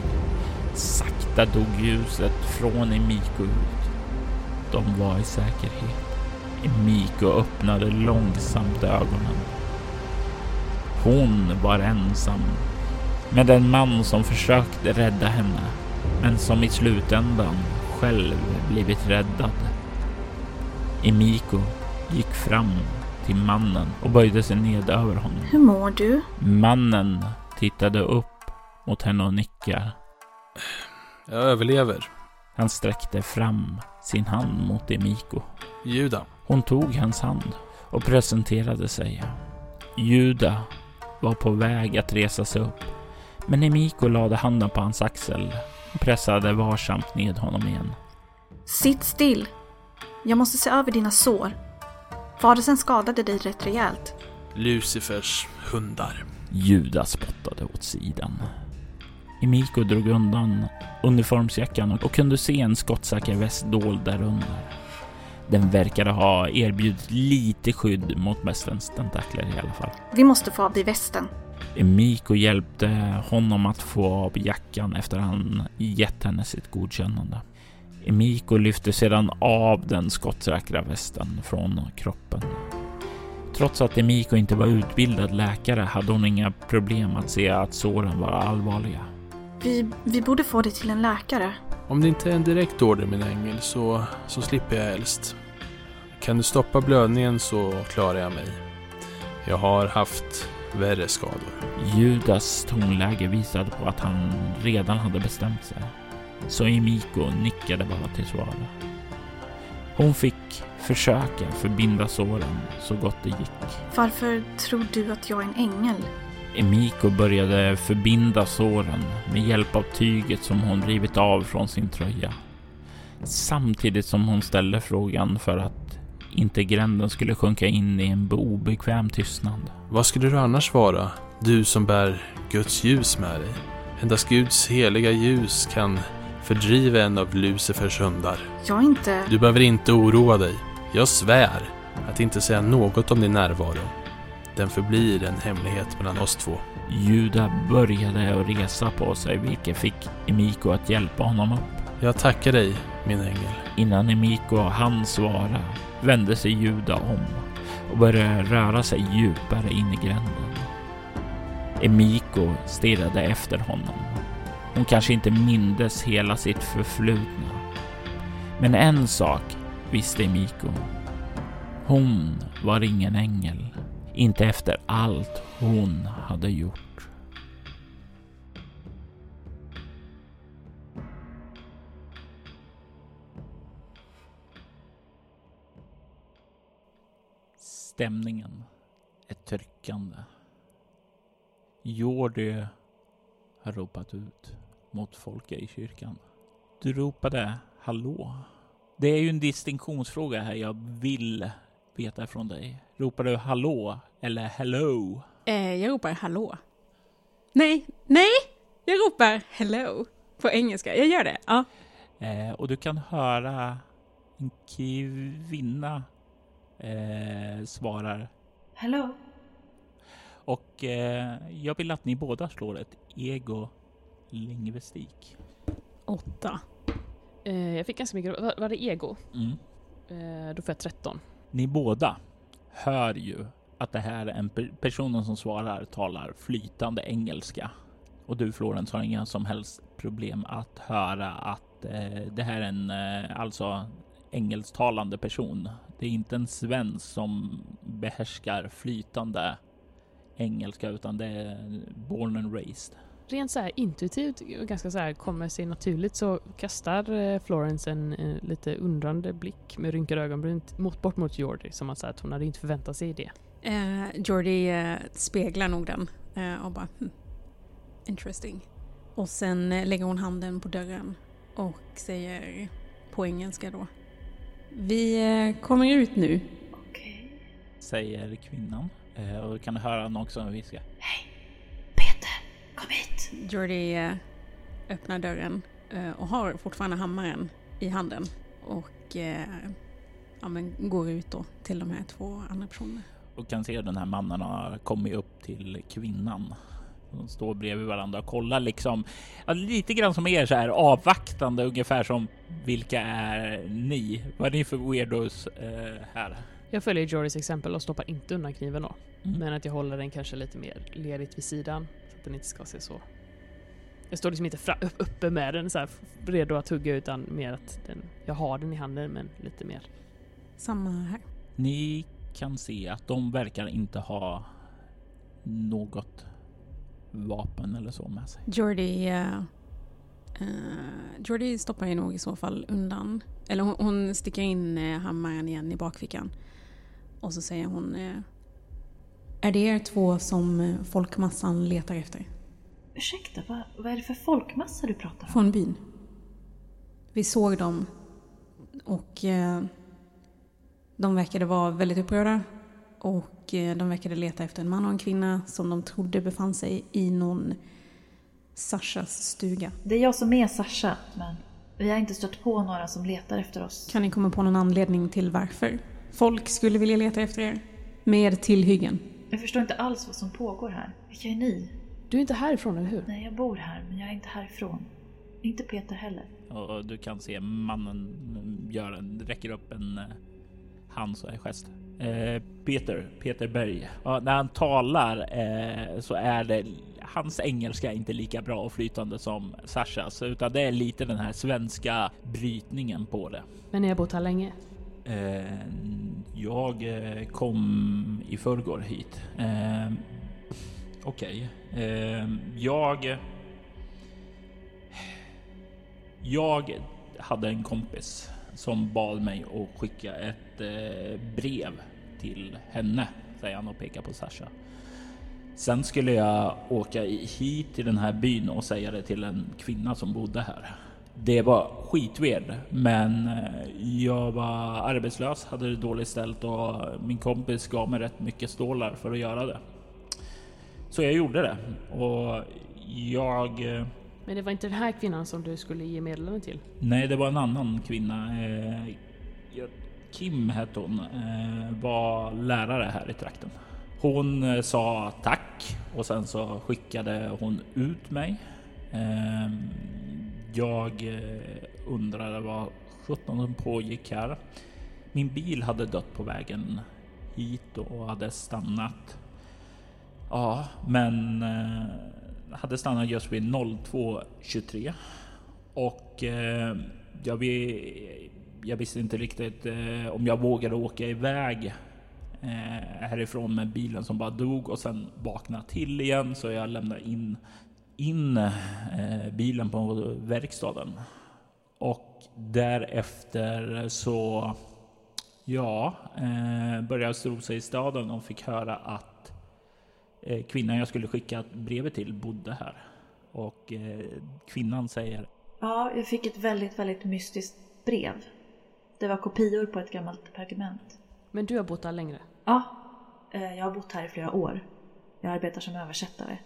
[SPEAKER 1] Sakta dog ljuset från Emiko ut. De var i säkerhet. Emiko öppnade långsamt ögonen. Hon var ensam med en man som försökte rädda henne, men som i slutändan själv blivit räddad. Emiko gick fram till mannen och böjde sig ned över honom.
[SPEAKER 5] Hur mår du?
[SPEAKER 1] Mannen tittade upp mot henne och nickar.
[SPEAKER 2] Jag överlever.
[SPEAKER 1] Han sträckte fram sin hand mot Emiko.
[SPEAKER 2] Juda.
[SPEAKER 1] Hon tog hans hand och presenterade sig. Juda var på väg att resa sig upp, men Emiko lade handen på hans axel och pressade varsamt ned honom igen.
[SPEAKER 5] Sitt still. Jag måste se över dina sår. Varelsen skadade dig rätt rejält.
[SPEAKER 2] Lucifers hundar.
[SPEAKER 1] Juda spottade åt sidan. Emiko drog undan uniformsjackan och kunde se en skottsäker väst dold därunder. Den verkade ha erbjudit lite skydd mot mästens tentakler i alla fall.
[SPEAKER 5] Vi måste få av dig västen.
[SPEAKER 1] Emiko hjälpte honom att få av jackan efter han gett henne sitt godkännande. Emiko lyfte sedan av den skottsäkra västen från kroppen. Trots att Emiko inte var utbildad läkare hade hon inga problem att se att såren var allvarliga.
[SPEAKER 5] Vi, vi borde få dig till en läkare.
[SPEAKER 2] Om det inte är en direkt order min ängel så, så slipper jag helst. Kan du stoppa blödningen så klarar jag mig. Jag har haft värre skador.
[SPEAKER 1] Judas tonläge visade på att han redan hade bestämt sig. Så Emiko nickade bara till svar. Hon fick försöka förbinda såren så gott det gick.
[SPEAKER 5] Varför tror du att jag är en ängel?
[SPEAKER 1] Emiko började förbinda såren med hjälp av tyget som hon rivit av från sin tröja. Samtidigt som hon ställde frågan för att inte gränden skulle sjunka in i en obekväm tystnad.
[SPEAKER 2] Vad skulle du annars vara? Du som bär Guds ljus med dig. Endast Guds heliga ljus kan fördriva en av Lucifers hundar.
[SPEAKER 5] Jag inte...
[SPEAKER 2] Du behöver inte oroa dig. Jag svär att inte säga något om din närvaro. Den förblir en hemlighet mellan oss två.
[SPEAKER 1] Juda började att resa på sig vilket fick Emiko att hjälpa honom upp.
[SPEAKER 2] Jag tackar dig, min ängel.
[SPEAKER 1] Innan Emiko hann svara vände sig Juda om och började röra sig djupare in i gränden. Emiko stirrade efter honom. Hon kanske inte mindes hela sitt förflutna. Men en sak visste Miko. Hon var ingen ängel. Inte efter allt hon hade gjort. Stämningen är tryckande. Jordi har ropat ut mot folket i kyrkan. Du ropade hallå. Det är ju en distinktionsfråga här jag vill veta från dig. Ropar du hallå eller hello?
[SPEAKER 3] Eh, jag ropar hallå. Nej, nej! Jag ropar hello. På engelska? Jag gör det. Ja.
[SPEAKER 1] Eh, och du kan höra en kvinna eh, svarar.
[SPEAKER 6] Hello?
[SPEAKER 1] Och eh, jag vill att ni båda slår ett ego lingvistik.
[SPEAKER 3] Åtta.
[SPEAKER 4] Eh, jag fick ganska mycket. Var, var det ego?
[SPEAKER 1] Mm.
[SPEAKER 4] Eh, då får jag 13.
[SPEAKER 1] Ni båda hör ju att det här är en per personen som svarar talar flytande engelska. Och du Florence har inga som helst problem att höra att eh, det här är en eh, alltså engelsktalande person. Det är inte en svensk som behärskar flytande engelska utan det är born and raised.
[SPEAKER 4] Rent så här intuitivt och ganska så här kommer sig naturligt så kastar eh, Florence en, en lite undrande blick med rynkade ögonbryn mot, bort mot Jordi som att, så här, att hon hade inte förväntat sig det.
[SPEAKER 3] Eh, Jordi eh, speglar nog den eh, och bara hm, interesting. Och sen eh, lägger hon handen på dörren och säger på engelska då. Vi eh, kommer ut nu.
[SPEAKER 6] Okej.
[SPEAKER 1] Säger kvinnan. Eh, och kan höra någon också viska.
[SPEAKER 6] Peter, kom hit!
[SPEAKER 3] Jordi eh, öppnar dörren eh, och har fortfarande hammaren i handen. Och eh, ja, men går ut då till de här två andra personerna.
[SPEAKER 1] och kan se den här mannen har kommit upp till kvinnan. De står bredvid varandra och kollar liksom ja, lite grann som er så här avvaktande ungefär som vilka är ni? Vad är ni för weirdos eh, här?
[SPEAKER 4] Jag följer Jordis exempel och stoppar inte undan kniven då.
[SPEAKER 1] Mm.
[SPEAKER 4] Men att jag håller den kanske lite mer ledigt vid sidan den inte ska se så... Jag står liksom inte fra, upp, uppe med den så här redo att hugga utan mer att den, jag har den i handen men lite mer.
[SPEAKER 3] Samma här.
[SPEAKER 1] Ni kan se att de verkar inte ha något vapen eller så med sig.
[SPEAKER 3] Jordi, eh, Jordi stoppar ju nog i så fall undan. Eller hon, hon sticker in eh, hammaren igen i bakfickan. Och så säger hon Är det er två som eh, folkmassan letar efter?
[SPEAKER 6] Ursäkta, vad, vad är det för folkmassa du pratar om?
[SPEAKER 3] Från byn. Vi såg dem och eh, de verkade vara väldigt upprörda. Och eh, de verkade leta efter en man och en kvinna som de trodde befann sig i någon Sashas stuga.
[SPEAKER 6] Det är jag som är Sasha, men vi har inte stött på några som letar efter oss.
[SPEAKER 3] Kan ni komma på någon anledning till varför folk skulle vilja leta efter er? Med tillhyggen.
[SPEAKER 6] Jag förstår inte alls vad som pågår här. Vilka är ni?
[SPEAKER 4] Du är inte härifrån, eller hur?
[SPEAKER 6] Nej, jag bor här, men jag är inte härifrån. Inte Peter heller.
[SPEAKER 1] Och du kan se mannen gör en, räcker upp en eh, hand så här gest. Eh, Peter, Peter Berg. Ja, när han talar eh, så är det hans engelska är inte lika bra och flytande som Sashas, utan det är lite den här svenska brytningen på det.
[SPEAKER 4] Men ni har bott här länge?
[SPEAKER 1] Eh, jag eh, kom i förrgår hit. Eh, Okej. Eh, jag... Jag hade en kompis som bad mig att skicka ett eh, brev till henne, säger han och pekar på Sasha. Sen skulle jag åka hit till den här byn och säga det till en kvinna som bodde här. Det var skitweird, men eh, jag var arbetslös, hade det dåligt ställt och min kompis gav mig rätt mycket stålar för att göra det. Så jag gjorde det och jag... eh,
[SPEAKER 4] Men det var inte den här kvinnan som du skulle ge meddelande till?
[SPEAKER 1] Nej, det var en annan kvinna. Eh, Kim hette hon. Var lärare här i trakten. Hon sa tack och sen så skickade hon ut mig. Jag eh, undrade vad sjutton som pågick här. Min bil hade dött på vägen hit och hade stannat. Ja, men eh, hade stannat just vid 02.23 och eh, jag, jag visste inte riktigt om jag vågade åka iväg härifrån med bilen som bara dog och sen vakna till igen så jag lämnade in, in eh, bilen på verkstaden. Och därefter så ja, eh, började jag strosa i staden och fick höra att eh, kvinnan jag skulle skicka brevet till bodde här. Och kvinnan säger
[SPEAKER 6] Ja, jag fick ett väldigt, väldigt mystiskt brev. Det var kopior på ett gammalt pergament.
[SPEAKER 4] Men du har bott här längre?
[SPEAKER 6] Ja, jag har bott här i flera år. Jag arbetar som översättare.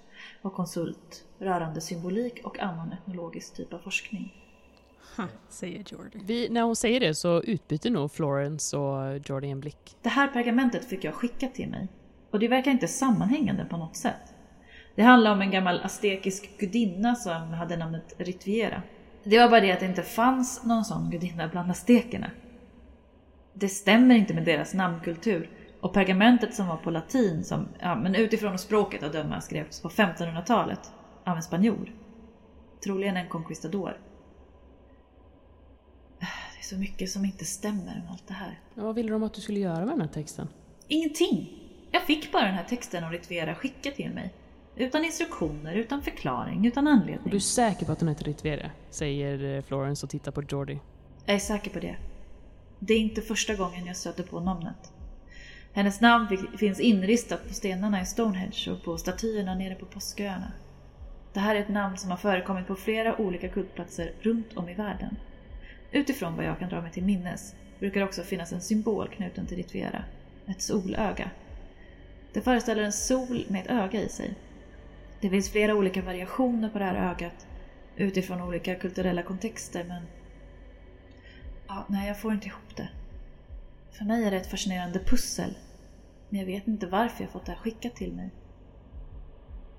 [SPEAKER 6] Och konsult rörande symbolik och annan etnologisk typ av forskning.
[SPEAKER 3] Ha, säger Jordy.
[SPEAKER 4] Vi, när hon säger det så utbyter nog Florence och Jordy en blick.
[SPEAKER 6] Det här pergamentet fick jag skickat till mig och det verkar inte sammanhängande på något sätt. Det handlar om en gammal aztekisk gudinna som hade namnet Ritviera. Det var bara det att det inte fanns någon sån gudinna bland aztekerna. Det stämmer inte med deras namnkultur och pergamentet som var på latin, som ja, men utifrån språket att döma skrevs på 1500-talet av en spanjor. Troligen en conquistador. Det är så mycket som inte stämmer med allt det här.
[SPEAKER 4] Ja, vad ville de att du skulle göra med den här texten?
[SPEAKER 6] Ingenting! Jag fick bara den här texten om Ritvera skickad till mig. Utan instruktioner, utan förklaring, utan
[SPEAKER 4] Och
[SPEAKER 6] anledning.
[SPEAKER 4] du är säker på att hon heter Ritvere? Säger eh, Florence och tittar på Jordy.
[SPEAKER 6] Jag är säker på det. Det är inte första gången jag stöter på namnet. Hennes namn finns inristat på stenarna i Stonehenge och på statyerna nere på Påsköarna. Det här är ett namn som har förekommit på flera olika kultplatser runt om i världen. Utifrån vad jag kan dra mig till minnes brukar det också finnas en symbol knuten till Ritvera. Ett solöga. Det föreställer en sol med ett öga i sig. Det finns flera olika variationer på det här ögat utifrån olika kulturella kontexter men Ja, nej, jag får inte ihop det. För mig är det ett fascinerande pussel. Men jag vet inte varför jag fått det här skickat till mig.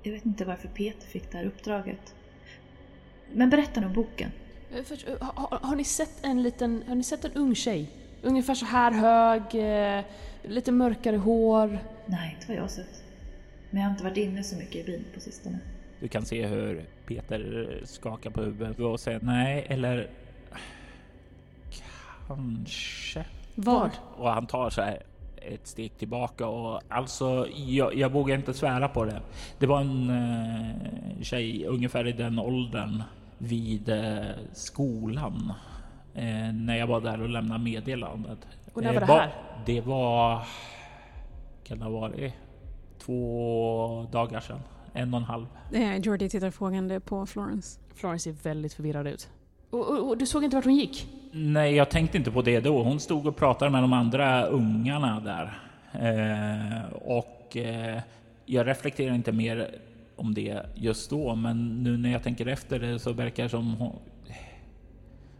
[SPEAKER 6] Jag vet inte varför Peter fick det här uppdraget. Men berätta nu om boken.
[SPEAKER 4] Eh, först, eh, Har, har, har ni sett en liten, har ni sett en ung tjej? Ungefär så här hög, eh, lite mörkare hår.
[SPEAKER 6] Nej, inte vad jag har sett. Men jag har inte varit inne så mycket i byn på sistone.
[SPEAKER 1] Du kan se hur Peter skakar på huvudet och säger nej eller kanske.
[SPEAKER 3] Vad?
[SPEAKER 1] Och han tar så här ett steg tillbaka och alltså jag, jag vågar inte svära på det. Det var en eh, tjej ungefär i den åldern vid eh, skolan eh, när jag var där och lämnade meddelandet.
[SPEAKER 4] Och när
[SPEAKER 1] Eh,
[SPEAKER 4] var det här?
[SPEAKER 1] Det var, kan det ha varit, två dagar sedan. En och en halv.
[SPEAKER 3] Eh, Jordy tittar frågande på Florence.
[SPEAKER 4] Florence ser väldigt förvirrad ut. Och, och, och du såg inte vart hon gick?
[SPEAKER 1] Nej, jag tänkte inte på det då. Hon stod och pratade med de andra ungarna där. Eh, och eh, jag reflekterar inte mer om det just då, men nu när jag tänker efter det så verkar det som hon,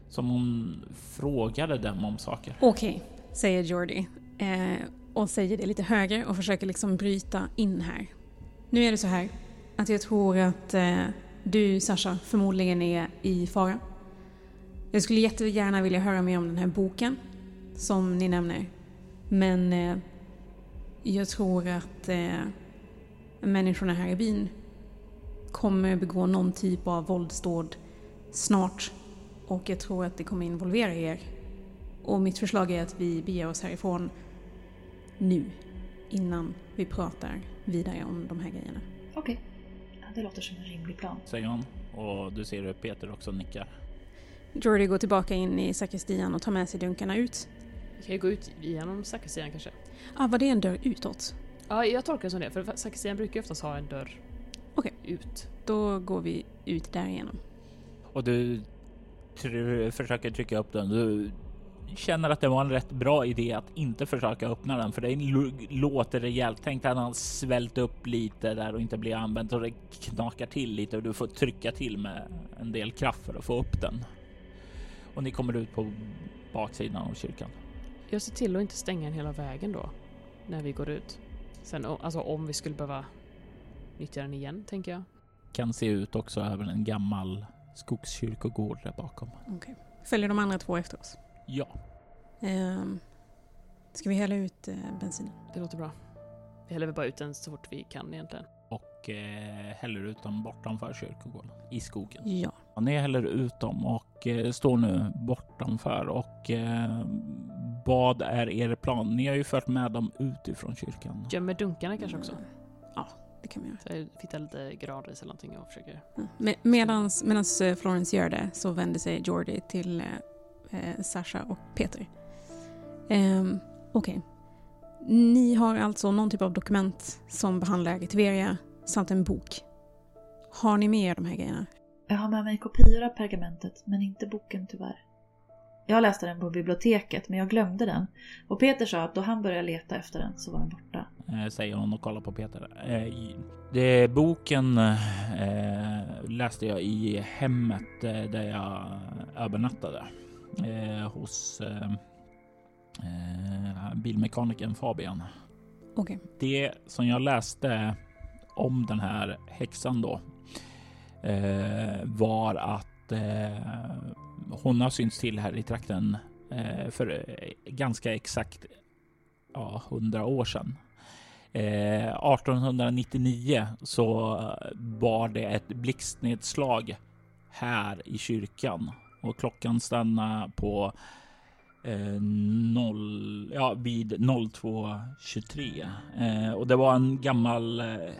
[SPEAKER 1] som hon frågade dem om saker.
[SPEAKER 3] Okej, säger Jordi. Eh, och säger det lite högre och försöker liksom bryta in här. Nu är det så här att jag tror att eh, du, Sasha, förmodligen är i fara. Jag skulle jättegärna vilja höra mer om den här boken som ni nämner. Men eh, jag tror att eh, människorna här i byn kommer begå någon typ av våldsdåd snart. Och jag tror att det kommer involvera er. Och mitt förslag är att vi beger oss härifrån nu. Innan vi pratar vidare om de här grejerna.
[SPEAKER 6] Okej. Ja, det låter som en rimlig plan.
[SPEAKER 1] Säger hon. Och du ser hur Peter också nickar.
[SPEAKER 3] Jordy går tillbaka in i sakristian och tar med sig dunkarna ut.
[SPEAKER 4] Vi kan ju gå ut genom sakristian kanske.
[SPEAKER 3] Ah, var det en dörr utåt?
[SPEAKER 4] Ja, jag tolkar det som det. För sakristian brukar ju oftast ha en dörr
[SPEAKER 3] Okej.
[SPEAKER 4] ut.
[SPEAKER 3] Då går vi ut därigenom.
[SPEAKER 1] Och du tr- försöker trycka upp den. Du känner att det var en rätt bra idé att inte försöka öppna den för det l- låter rejält. Tänk att han svällt upp lite där och inte blir använt och det knakar till lite och du får trycka till med en del kraft för att få upp den. Och ni kommer ut på baksidan av kyrkan.
[SPEAKER 4] Jag ser till att inte stänga den hela vägen då. När vi går ut. Sen alltså om vi skulle behöva nyttja den igen, tänker jag.
[SPEAKER 1] Kan se ut också över en gammal skogskyrkogård där bakom.
[SPEAKER 3] Okej. Följer de andra två efter oss?
[SPEAKER 1] Ja,
[SPEAKER 3] Ehm, ska vi hälla ut eh, bensinen?
[SPEAKER 4] Det låter bra. Vi häller väl bara ut den så fort vi kan egentligen.
[SPEAKER 1] Och eh, häller ut dem bortanför kyrkogården i skogen.
[SPEAKER 3] Ja.
[SPEAKER 1] Ja, ni häller ut dem och eh, står nu bortanför och eh, vad är er plan? Ni har ju fört med dem utifrån kyrkan.
[SPEAKER 4] Gömmer dunkarna kanske också.
[SPEAKER 3] Ja, det kan vi göra.
[SPEAKER 4] Hittar lite gradris eller någonting och försöker...
[SPEAKER 3] Mm. Med, medans, medans Florence gör det så vänder sig Jordy till Sasha och Peter. Ehm, Okej. Ni har alltså någon typ av dokument som behandlar Tiveria samt en bok. Har ni med er de här grejerna?
[SPEAKER 6] Jag har med mig kopior av pergamentet, men inte boken tyvärr. Jag läste den på biblioteket men jag glömde den. Och Peter sa att då han började leta efter den så var den borta.
[SPEAKER 1] Eh, säger hon och kollar på Peter. Eh, det, boken eh, läste jag i hemmet eh, där jag övernattade eh, hos eh, bilmekanikern Fabian. Okay. Det som jag läste om den här häxan då eh, var att eh, hon har synts till här i trakten eh, för ganska exakt ja, 100 år sedan. 1899 så var det ett blixtnedslag här i kyrkan och klockan stannade på eh, noll, ja, vid 02.23 eh, och det var en gammal, eh,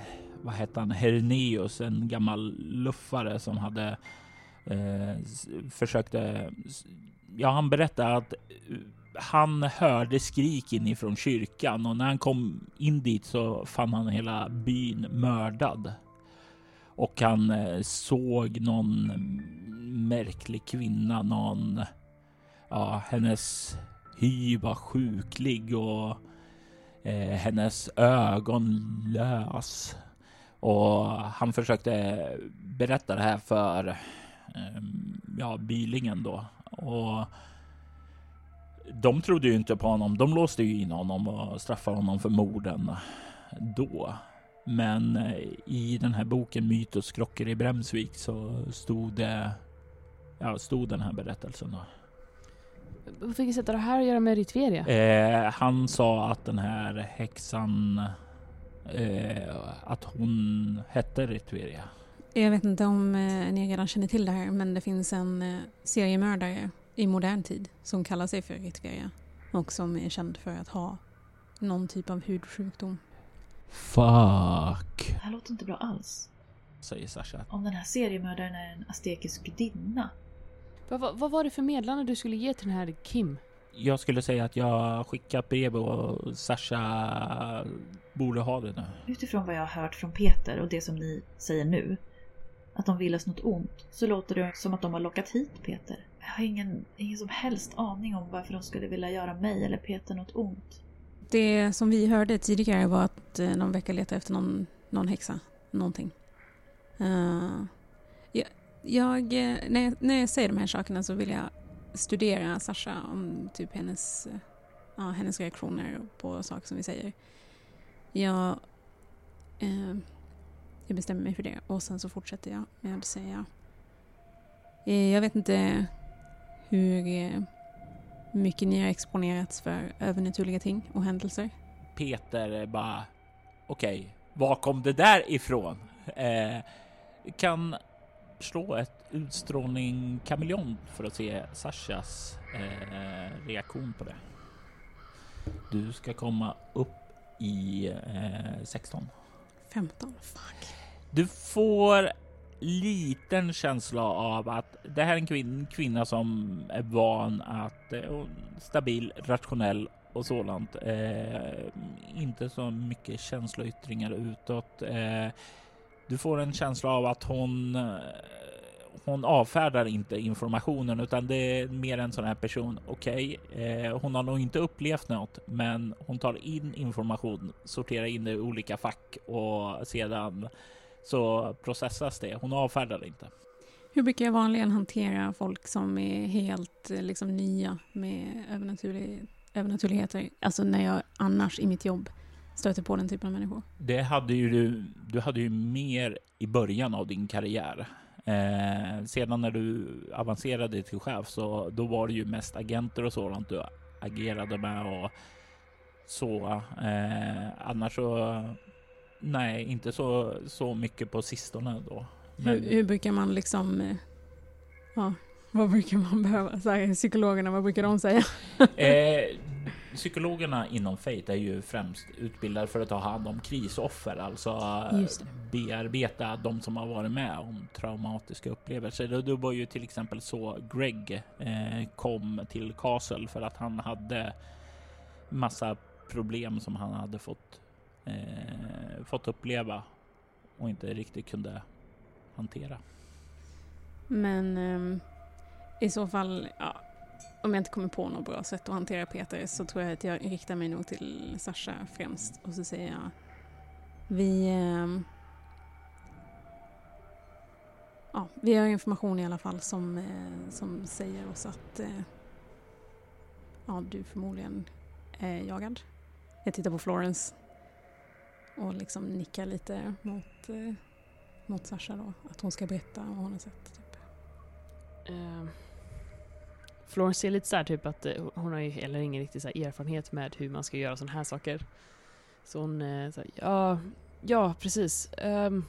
[SPEAKER 1] vad hette han, Herneus, en gammal luffare som hade eh, försökte, ja, han berättade att eh, han hörde skrik inifrån kyrkan och när han kom in dit så fann han hela byn mördad. Och han eh, såg någon märklig kvinna, någon, ja, hennes hy var sjuklig och eh, hennes ögon lös. Och han försökte berätta det här för eh, ja, bylingen då. Och de trodde ju inte på honom. De låste ju in honom och straffade honom för morden då. Men eh, i den här boken Mytos krockor i Bremsvik så stod det, ja, stod den här berättelsen. Då.
[SPEAKER 4] På vilket sätt har det här att göra med Ritveria?
[SPEAKER 1] Eh, han sa att den här häxan, eh, att hon hette Ritveria.
[SPEAKER 3] Jag vet inte om eh, ni redan känner till det här, men det finns en eh, seriemördare i modern tid som kallar sig för Ritveria och som är känd för att ha någon typ av hudsjukdom.
[SPEAKER 1] Fuck.
[SPEAKER 6] Det här låter inte bra alls.
[SPEAKER 1] Säger Sasha.
[SPEAKER 6] Om den här seriemördaren är en aztekisk gudinna.
[SPEAKER 4] Vad, vad, vad var det för meddelande du skulle ge till den här Kim?
[SPEAKER 1] Jag skulle säga att jag skickat brev och Sasha borde ha det nu.
[SPEAKER 6] Utifrån vad jag har hört från Peter och det som ni säger nu, att de vill oss något ont, så låter det som att de har lockat hit Peter. Jag har ingen, ingen som helst aning om varför de skulle vilja göra mig eller Peter något ont.
[SPEAKER 3] Det som vi hörde tidigare var att eh, någon vecka letade efter någon, någon häxa. Någonting. Uh, jag, jag, eh, när, jag, när jag säger de här sakerna så vill jag studera Sasha om typ hennes, eh, ja, hennes reaktioner på saker som vi säger. Jag, eh, jag bestämmer mig för det och sen så fortsätter jag med att säga eh, jag vet inte hur eh, mycket ni har exponerats för övernaturliga ting och händelser.
[SPEAKER 1] Peter bara, okej, okay, var kom det där ifrån? Eh, kan slå ett utstrålning kameleont för att se Sashas eh, reaktion på det. Du ska komma upp i eh, 16.
[SPEAKER 3] 15, fuck.
[SPEAKER 1] Du får liten känsla av att det här är en kvin kvinna som är van att eh, stabil, rationell och sådant. Eh, inte så mycket känsloyttringar utåt. Eh, du får en känsla av att hon eh, hon avfärdar inte informationen utan det är mer en sån här person. Okej, okay, eh, hon har nog inte upplevt något, men hon tar in information, sorterar in det i olika fack och sedan så processas det. Hon avfärdar det inte.
[SPEAKER 3] Hur brukar jag vanligen hantera folk som är helt eh, liksom, nya med övernaturlig, övernaturligheter? Alltså när jag annars i mitt jobb stöter på den typen av människor.
[SPEAKER 1] Det hade ju du, du hade ju mer i början av din karriär. Eh, sedan när du avancerade till chef så då var det ju mest agenter och sådant du agerade med och så. Eh, annars så Nej, inte så, så mycket på sistone då.
[SPEAKER 3] Men... Hur, hur, brukar man liksom... Eh, ja, vad brukar man behöva? Så här, psykologerna, vad brukar de säga?
[SPEAKER 1] eh, psykologerna inom Fate är ju främst utbildade för att ta hand om krisoffer, alltså bearbeta de som har varit med om traumatiska upplevelser. Det var ju till exempel så Greg eh, kom till Castle för att han hade massa problem som han hade fått eh, fått uppleva och inte riktigt kunde hantera.
[SPEAKER 3] Men eh, i så fall, ja, om jag inte kommer på något bra sätt att hantera Peter så tror jag att jag riktar mig nog till Sasha främst och så säger jag vi ehm, ja, vi har information i alla fall som, eh, som säger oss att eh, ja, du förmodligen är jagad. Jag tittar på Florence och liksom nickar lite mot, eh, mot Sasha då. Att hon ska berätta vad hon har sett. Typ.
[SPEAKER 4] Uh, Florence är lite så här typ att eh, hon har ju heller ingen riktig så här erfarenhet med hur man ska göra sådana här saker. Så hon eh, så här, ja, ja precis. Um,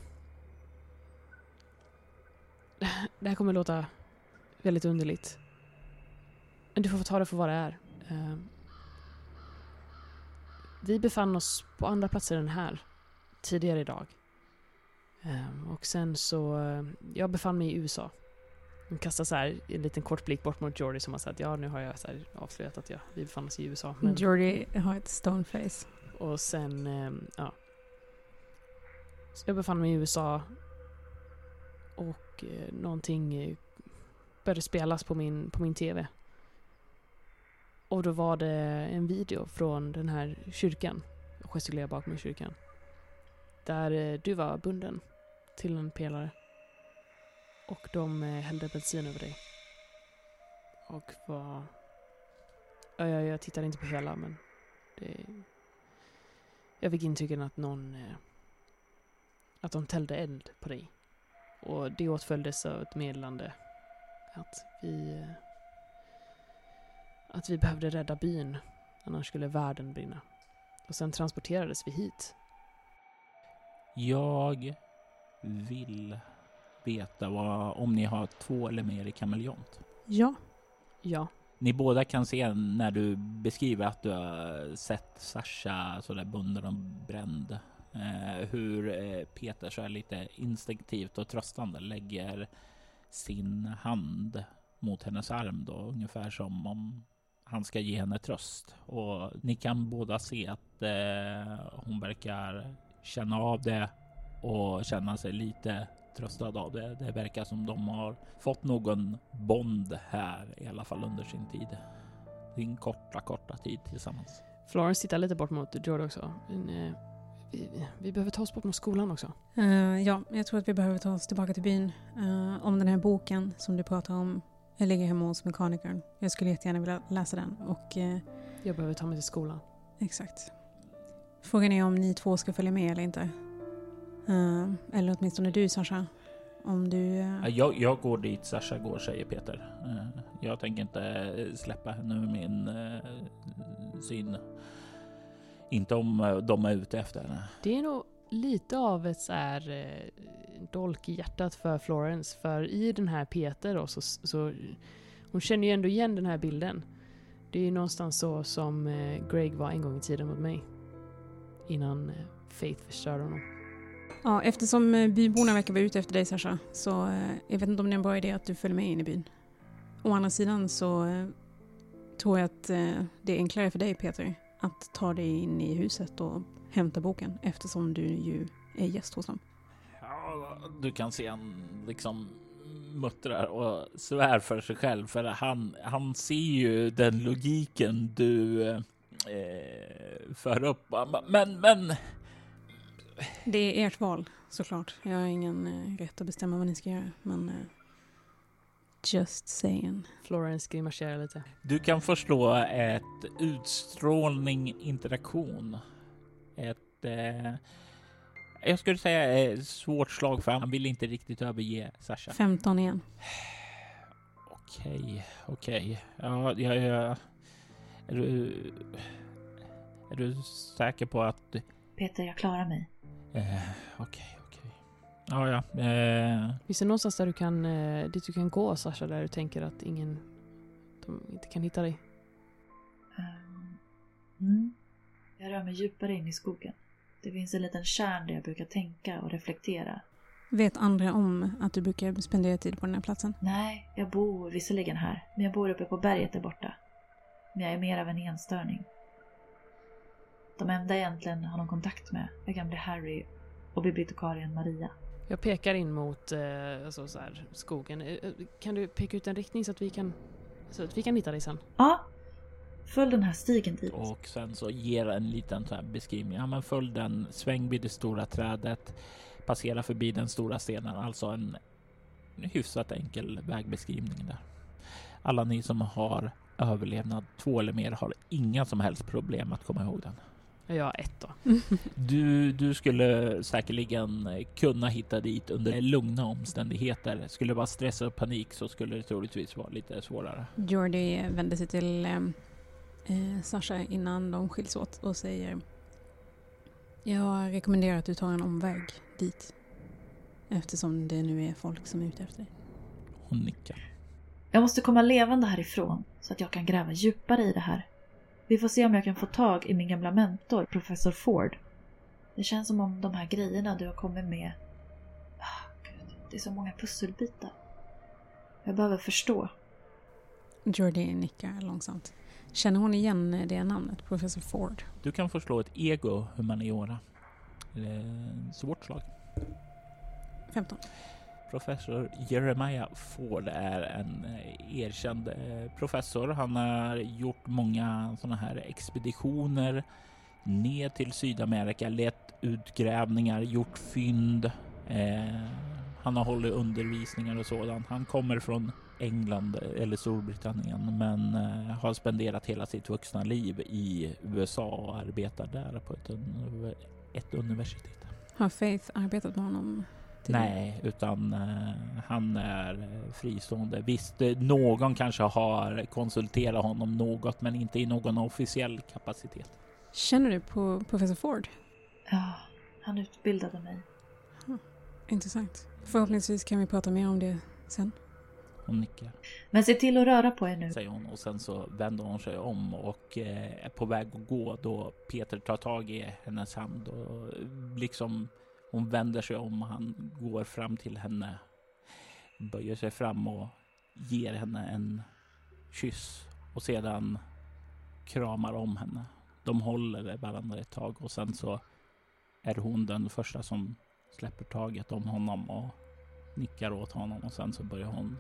[SPEAKER 4] det här kommer låta väldigt underligt. Men du får ta det för vad det är. Um, vi befann oss på andra platser än här tidigare idag. Um, och sen så, eh, jag befann mig i USA. Hon kastar så här en liten kort blick bort mot Jordy som har sagt ja nu har jag så här avslöjat att jag, vi befann oss i USA.
[SPEAKER 3] Men... Jordy har ett stoneface.
[SPEAKER 4] Och sen, um, ja. Så jag befann mig i USA och eh, någonting eh, började spelas på min, på min TV. Och då var det en video från den här kyrkan. Jag gestikulerar bakom kyrkan. Där eh, du var bunden till en pelare. Och de eh, hällde bensin över dig. Och var... Ja, jag, jag tittade inte på hela men det... Jag fick intrycket att någon... Eh, att de tällde eld på dig. Och det åtföljdes av ett meddelande att vi eh, att vi behövde rädda byn, annars skulle världen brinna. Och sen transporterades vi hit.
[SPEAKER 1] Jag vill veta vad, om ni har två eller mer i kameleont.
[SPEAKER 3] Ja.
[SPEAKER 4] Ja.
[SPEAKER 1] Ni båda kan se när du beskriver att du har sett Sasha sådär bunden och bränd. Eh, hur eh, Peter så är lite instinktivt och tröstande lägger sin hand mot hennes arm då, ungefär som om han ska ge henne tröst. Och ni kan båda se att eh, hon verkar känna av det och känna sig lite tröstad av det. Det verkar som de har fått någon bond här i alla fall under sin tid. Sin korta, korta tid tillsammans.
[SPEAKER 4] Florence tittar lite bort mot Jordan också. Men, eh, vi, vi, behöver ta oss bort mot skolan också.
[SPEAKER 3] Uh, ja, jag tror att vi behöver ta oss tillbaka till byn. Uh, om den här boken som du pratar om jag ligger hemma hos mekanikern. Jag skulle jättegärna vilja läsa den. Och, eh,
[SPEAKER 4] jag behöver ta mig till skolan.
[SPEAKER 3] Exakt. Frågan är om ni två ska följa med eller inte. Uh, eller åtminstone du Sasha. Om du... Uh...
[SPEAKER 1] Jag, jag, går dit Sasha går, säger Peter. Uh, jag tänker inte släppa henne ur min syn. Inte om de är ute efter henne.
[SPEAKER 4] Det är nog lite av ett så här dolk i hjärtat för Florence. För i den här Peter då, så, så hon känner ju ändå igen den här bilden. Det är ju någonstans så som eh, Greg var en gång i tiden mot mig. Innan eh, Faith förstörde honom.
[SPEAKER 3] Ja, eftersom eh, byborna verkar vara ute efter dig Sasha, så eh, jag vet inte om det är en bra idé att du följer med in i byn. Å andra sidan så eh, tror jag att det är enklare för dig Peter att ta dig in i huset och hämta boken eftersom du ju är gäst hos dem Ja,
[SPEAKER 1] du kan se han liksom muttrar och svär för sig själv för han, han ser ju den logiken du eh, för upp. Men, men.
[SPEAKER 3] Det är ert val såklart. Jag har ingen eh, rätt att bestämma vad ni ska göra, men eh, just saying.
[SPEAKER 4] Florence grimaserar lite.
[SPEAKER 1] Du kan förslå ett utstrålning interaktion. Ett eh, jag skulle säga eh, svårt slag för han vill inte riktigt överge Sasha.
[SPEAKER 3] 15 igen.
[SPEAKER 1] Okej, okej. Ja, ja, ja. Är du... Är du säker på att...
[SPEAKER 6] Peter, jag klarar mig.
[SPEAKER 1] Eh, okej, okej. Ja, ja. Eh...
[SPEAKER 4] Finns det någonstans där du kan, eh, dit du kan gå, Sasha, där du tänker att ingen... De inte kan hitta dig?
[SPEAKER 6] Um, mm. Jag rör mig djupare in i skogen. Det finns en liten kärn där jag brukar tänka och reflektera.
[SPEAKER 3] Vet andra om att du brukar spendera tid på den här platsen?
[SPEAKER 6] Nej, jag bor visserligen här, men jag bor uppe på berget där borta. Men jag är mer av en enstörning. De enda jag egentligen har någon kontakt med är gamle Harry och bibliotekarien Maria.
[SPEAKER 4] Jag pekar in mot eh, alltså så här, skogen. Eh, eh, kan du peka ut en riktning så att vi kan Så att vi kan hitta dig sen.
[SPEAKER 6] Ja. Följ den här stigen dit.
[SPEAKER 1] Och sen så ger en liten så här beskrivning. Ja, men följ den, sväng vid det stora trädet, passera förbi den stora stenen. Alltså en hyfsat enkel vägbeskrivning där. Alla ni som har överlevnad två eller mer har inga som helst problem att komma ihåg den.
[SPEAKER 4] Jag har ett då.
[SPEAKER 1] Du, du skulle säkerligen kunna hitta dit under lugna omständigheter. Skulle det vara stress och panik så skulle det troligtvis vara lite svårare.
[SPEAKER 3] Jordi vänder sig till eh, eh, Sasha innan de skiljs åt och säger Jag rekommenderar att du tar en omväg dit. Eftersom det nu är folk som är ute efter dig.
[SPEAKER 1] Hon nickar.
[SPEAKER 6] Jag måste komma levande härifrån så att jag kan gräva djupare i det här. Vi får se om jag kan få tag i min gamla mentor, professor Ford. Det känns som om de här grejerna du har kommit med... Ah, Gud, det är så många pusselbitar. Jag behöver förstå.
[SPEAKER 3] Jordi nickar långsamt. Känner hon igen det namnet, professor Ford?
[SPEAKER 1] Du kan få slå ett ego humaniora. Eh, Svårt slag.
[SPEAKER 3] 15.
[SPEAKER 1] Professor Jeremiah Ford är en eh, erkänd eh, professor. Han har gjort många sådana här expeditioner ner till Sydamerika, lett utgrävningar, gjort fynd. Eh, han har hållit undervisningar och sådant. Han kommer från England eh, eller Storbritannien men eh, har spenderat hela sitt vuxna liv i USA och arbetar där på ett, ett universitet.
[SPEAKER 3] Har Faith arbetat med honom? Tidigare?
[SPEAKER 1] Nej, utan eh, han är fristående. Visst, någon kanske har konsulterat honom något, men inte i någon officiell kapacitet.
[SPEAKER 3] Känner du på professor Ford?
[SPEAKER 6] Ja, han utbildade mig.
[SPEAKER 3] Intressant. Förhoppningsvis kan vi prata mer om det sen.
[SPEAKER 1] Hon nickar,
[SPEAKER 6] Men se till att röra på er nu.
[SPEAKER 1] säger hon och sen så vänder hon sig om och eh, är på väg att gå då Peter tar tag i hennes hand och liksom hon vänder sig om och han går fram till henne, böjer sig fram och ger henne en kyss och sedan kramar om henne. De håller varandra ett tag och sen så är hon den första som släpper taget om honom och nickar åt honom och sen så börjar hon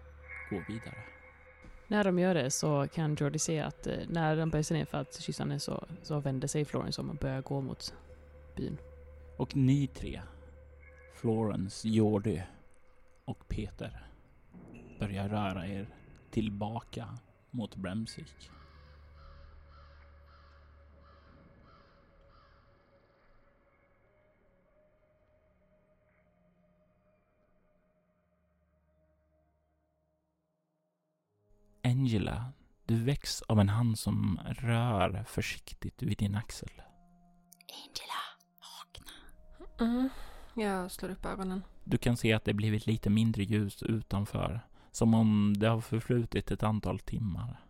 [SPEAKER 1] gå vidare.
[SPEAKER 4] När de gör det så kan Jordi se att eh, när de böjer sig ner för att kyssa henne så, så vänder sig Florence om och börjar gå mot byn.
[SPEAKER 1] Och ni tre, Florence, Jordi och Peter, börjar röra er tillbaka mot Bremsvik. Angela, du väcks av en hand som rör försiktigt vid din axel.
[SPEAKER 7] Mm. Jag slår upp ögonen.
[SPEAKER 1] Du kan se att det blivit lite mindre ljus utanför. Som om det har förflutit ett antal timmar.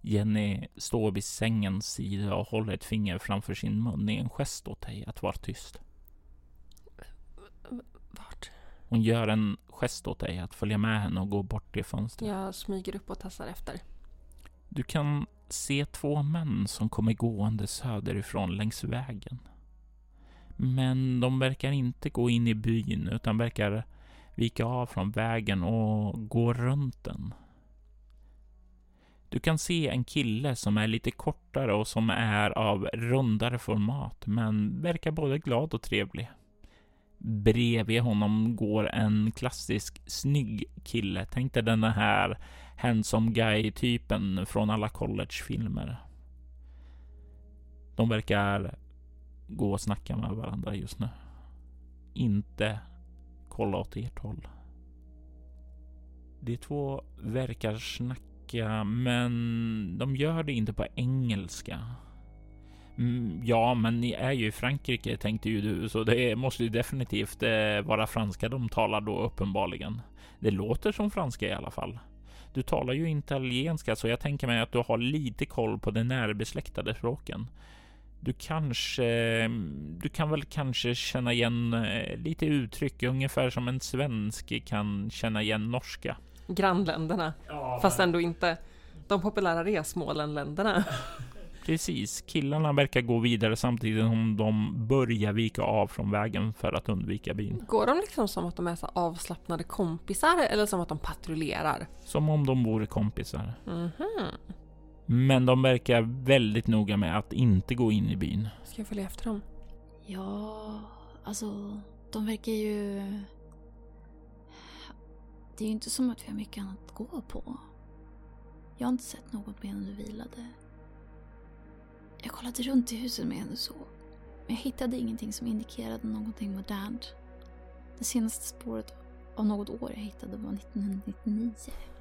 [SPEAKER 1] Jenny står vid sängens sida och håller ett finger framför sin mun i en gest åt dig att vara tyst.
[SPEAKER 7] Vart?
[SPEAKER 1] Hon gör en gest åt dig att följa med henne och gå bort till fönstret.
[SPEAKER 7] Jag smyger upp och tassar efter.
[SPEAKER 1] Du kan se två män som kommer gående söderifrån längs vägen. Men de verkar inte gå in i byn utan verkar vika av från vägen och gå runt den. Du kan se en kille som är lite kortare och som är av rundare format men verkar både glad och trevlig. Bredvid honom går en klassisk snygg kille. Tänk dig den här handsome guy-typen från alla collegefilmer. De verkar gå och snacka med varandra just nu. Inte kolla åt ert håll. De två verkar snacka, men de gör det inte på engelska. Mm, ja, men ni är ju i Frankrike tänkte ju du, så det måste ju definitivt eh, vara franska de talar då uppenbarligen. Det låter som franska i alla fall. Du talar ju italienska, så jag tänker mig att du har lite koll på de närbesläktade språken. Du kanske, du kan väl kanske känna igen eh, lite uttryck, ungefär som en svensk kan känna igen norska.
[SPEAKER 7] Grannländerna. Fast ändå inte de populära resmålen-länderna.
[SPEAKER 1] Precis, killarna verkar gå vidare samtidigt som de börjar vika av från vägen för att undvika byn.
[SPEAKER 7] Går de liksom som att de är så avslappnade kompisar eller som att de patrullerar?
[SPEAKER 1] Som om de vore kompisar.
[SPEAKER 7] Mhm.
[SPEAKER 1] Men de verkar väldigt noga med att inte gå in i byn.
[SPEAKER 7] Ska jag följa efter dem?
[SPEAKER 8] Ja, alltså de verkar ju... Det är ju inte som att vi har mycket annat att gå på. Jag har inte sett något medan du vilade. Jag kollade runt i huset medan du sov. Men jag hittade ingenting som indikerade någonting modernt. Det senaste spåret av något år jag hittade var 1999.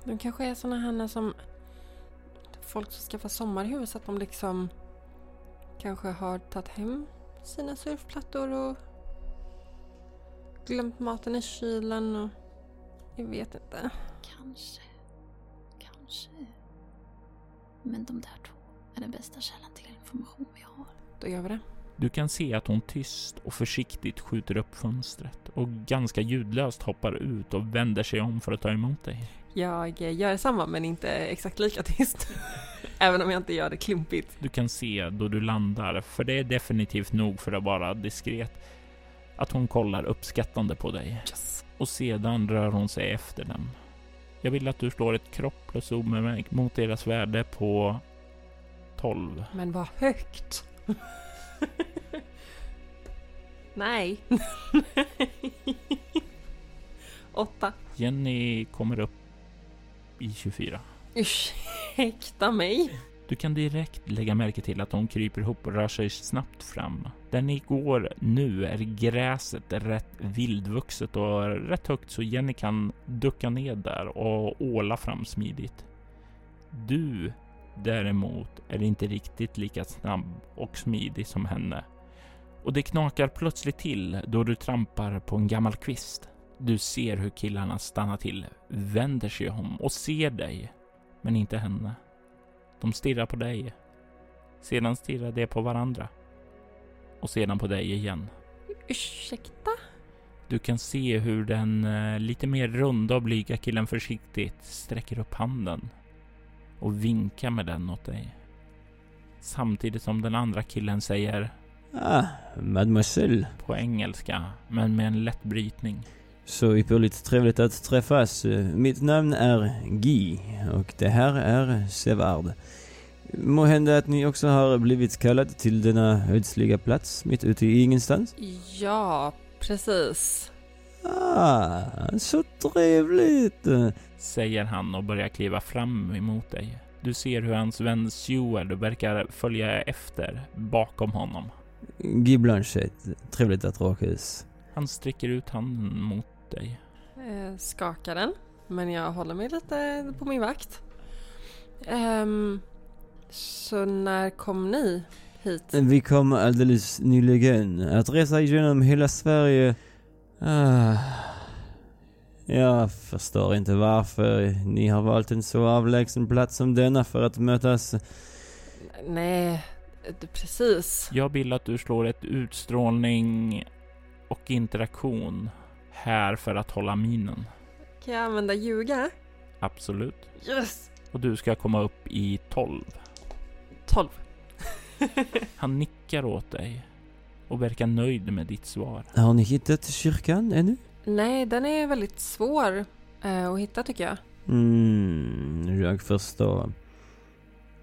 [SPEAKER 7] De kanske är såna här som folk som skaffar sommarhus, att de liksom kanske har tagit hem sina surfplattor och glömt maten i kylen och jag vet inte.
[SPEAKER 8] Kanske. Kanske. Men de där två är den bästa källan till information vi har.
[SPEAKER 7] Då gör vi det.
[SPEAKER 1] Du kan se att hon tyst och försiktigt skjuter upp fönstret och ganska ljudlöst hoppar ut och vänder sig om för att ta emot dig.
[SPEAKER 7] Jag gör detsamma men inte exakt lika tyst. Även om jag inte gör det klumpigt.
[SPEAKER 1] Du kan se då du landar, för det är definitivt nog för att vara diskret, att hon kollar uppskattande på dig.
[SPEAKER 7] Yes.
[SPEAKER 1] Och sedan rör hon sig efter dem. Jag vill att du slår ett kropp plus obemärkt mot deras värde på 12.
[SPEAKER 7] Men vad högt! Nej. Åtta.
[SPEAKER 1] Jenny kommer upp i 24.
[SPEAKER 7] Ursäkta mig.
[SPEAKER 1] Du kan direkt lägga märke till att hon kryper ihop och rör sig snabbt fram. Där ni går nu är gräset rätt vildvuxet och rätt högt så Jenny kan ducka ner där och åla fram smidigt. Du däremot är inte riktigt lika snabb och smidig som henne. Och det knakar plötsligt till då du trampar på en gammal kvist. Du ser hur killarna stannar till, vänder sig om och ser dig, men inte henne. De stirrar på dig. Sedan stirrar de på varandra. Och sedan på dig igen.
[SPEAKER 7] Ursäkta?
[SPEAKER 1] Du kan se hur den eh, lite mer runda och blyga killen försiktigt sträcker upp handen och vinkar med den åt dig. Samtidigt som den andra killen säger
[SPEAKER 9] Ah, mademoiselle.
[SPEAKER 1] på engelska, men med en lätt brytning.
[SPEAKER 9] Så ypperligt trevligt att träffas. Mitt namn är Guy och det här är Sevard. Må hända att ni också har blivit kallad till denna ödsliga plats mitt ute i ingenstans?
[SPEAKER 7] Ja, precis.
[SPEAKER 9] Ah, så trevligt!
[SPEAKER 1] Säger han och börjar kliva fram emot dig. Du ser hur hans vän Seward verkar följa efter bakom honom.
[SPEAKER 9] Guy Blanchett, trevligt att råkas.
[SPEAKER 1] Han sträcker ut handen mot dig.
[SPEAKER 7] Eh, skakar den. Men jag håller mig lite på min vakt. Ehm, så när kom ni hit?
[SPEAKER 9] Vi kom alldeles nyligen. Att resa igenom hela Sverige... Ah, jag förstår inte varför ni har valt en så avlägsen plats som denna för att mötas.
[SPEAKER 7] Nej, det- precis.
[SPEAKER 1] Jag vill att du slår ett utstrålning och interaktion här för att hålla minen.
[SPEAKER 7] Kan jag använda ljuga?
[SPEAKER 1] Absolut.
[SPEAKER 7] Yes!
[SPEAKER 1] Och du ska komma upp i 12.
[SPEAKER 7] 12.
[SPEAKER 1] Han nickar åt dig och verkar nöjd med ditt svar.
[SPEAKER 9] Har ni hittat kyrkan ännu?
[SPEAKER 7] Nej, den är väldigt svår eh, att hitta tycker jag.
[SPEAKER 9] Mm, jag förstår.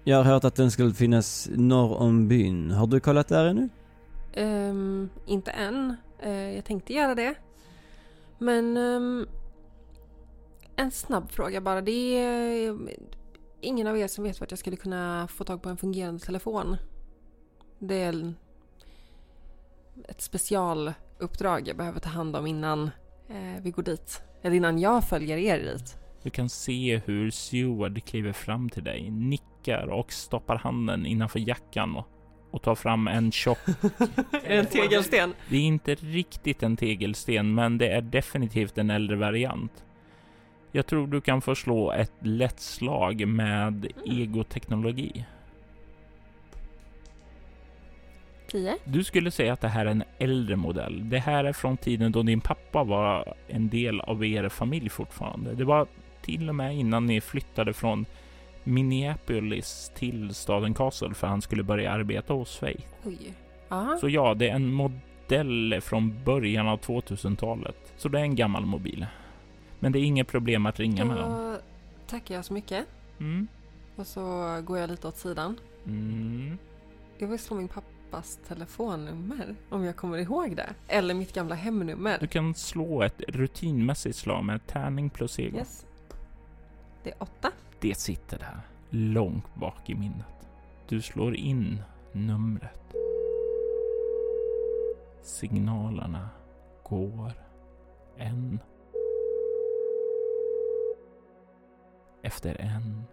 [SPEAKER 9] Jag har hört att den skulle finnas norr om byn. Har du kollat där ännu?
[SPEAKER 7] Ehm, inte än. Eh, jag tänkte göra det. Men Um, en snabb fråga bara. Det är ingen av er som vet vart jag skulle kunna få tag på en fungerande telefon. Det är en- ett specialuppdrag jag behöver ta hand om innan eh, vi går dit. Eller innan jag följer er dit.
[SPEAKER 1] Du kan se hur Seward kliver fram till dig, nickar och stoppar handen innanför jackan och, och tar fram en tjock...
[SPEAKER 7] en tegelsten.
[SPEAKER 1] Det är inte riktigt en tegelsten, men det är definitivt en äldre variant. Jag tror du kan få slå ett lätt slag med egoteknologi.
[SPEAKER 7] 10.
[SPEAKER 1] Du skulle säga att det här är en äldre modell. Det här är från tiden då din pappa var en del av er familj fortfarande. Det var till och med innan ni flyttade från Minneapolis till staden Castle för han skulle börja arbeta hos Faith.
[SPEAKER 7] Oj. Ja.
[SPEAKER 1] Så ja, det är en modell från början av 2000-talet. Så det är en gammal mobil. Men det är inget problem att ringa med dem.
[SPEAKER 7] Då tackar jag så mycket.
[SPEAKER 1] Mm.
[SPEAKER 7] Och så går jag lite åt sidan.
[SPEAKER 1] Mm.
[SPEAKER 7] Jag vill slå min pappas telefonnummer. Om jag kommer ihåg det. Eller mitt gamla hemnummer.
[SPEAKER 1] Du kan slå ett rutinmässigt slag med tärning plus ego.
[SPEAKER 7] Yes. Det är åtta.
[SPEAKER 1] Det sitter där, långt bak i minnet. Du slår in numret. Signalerna går en efter en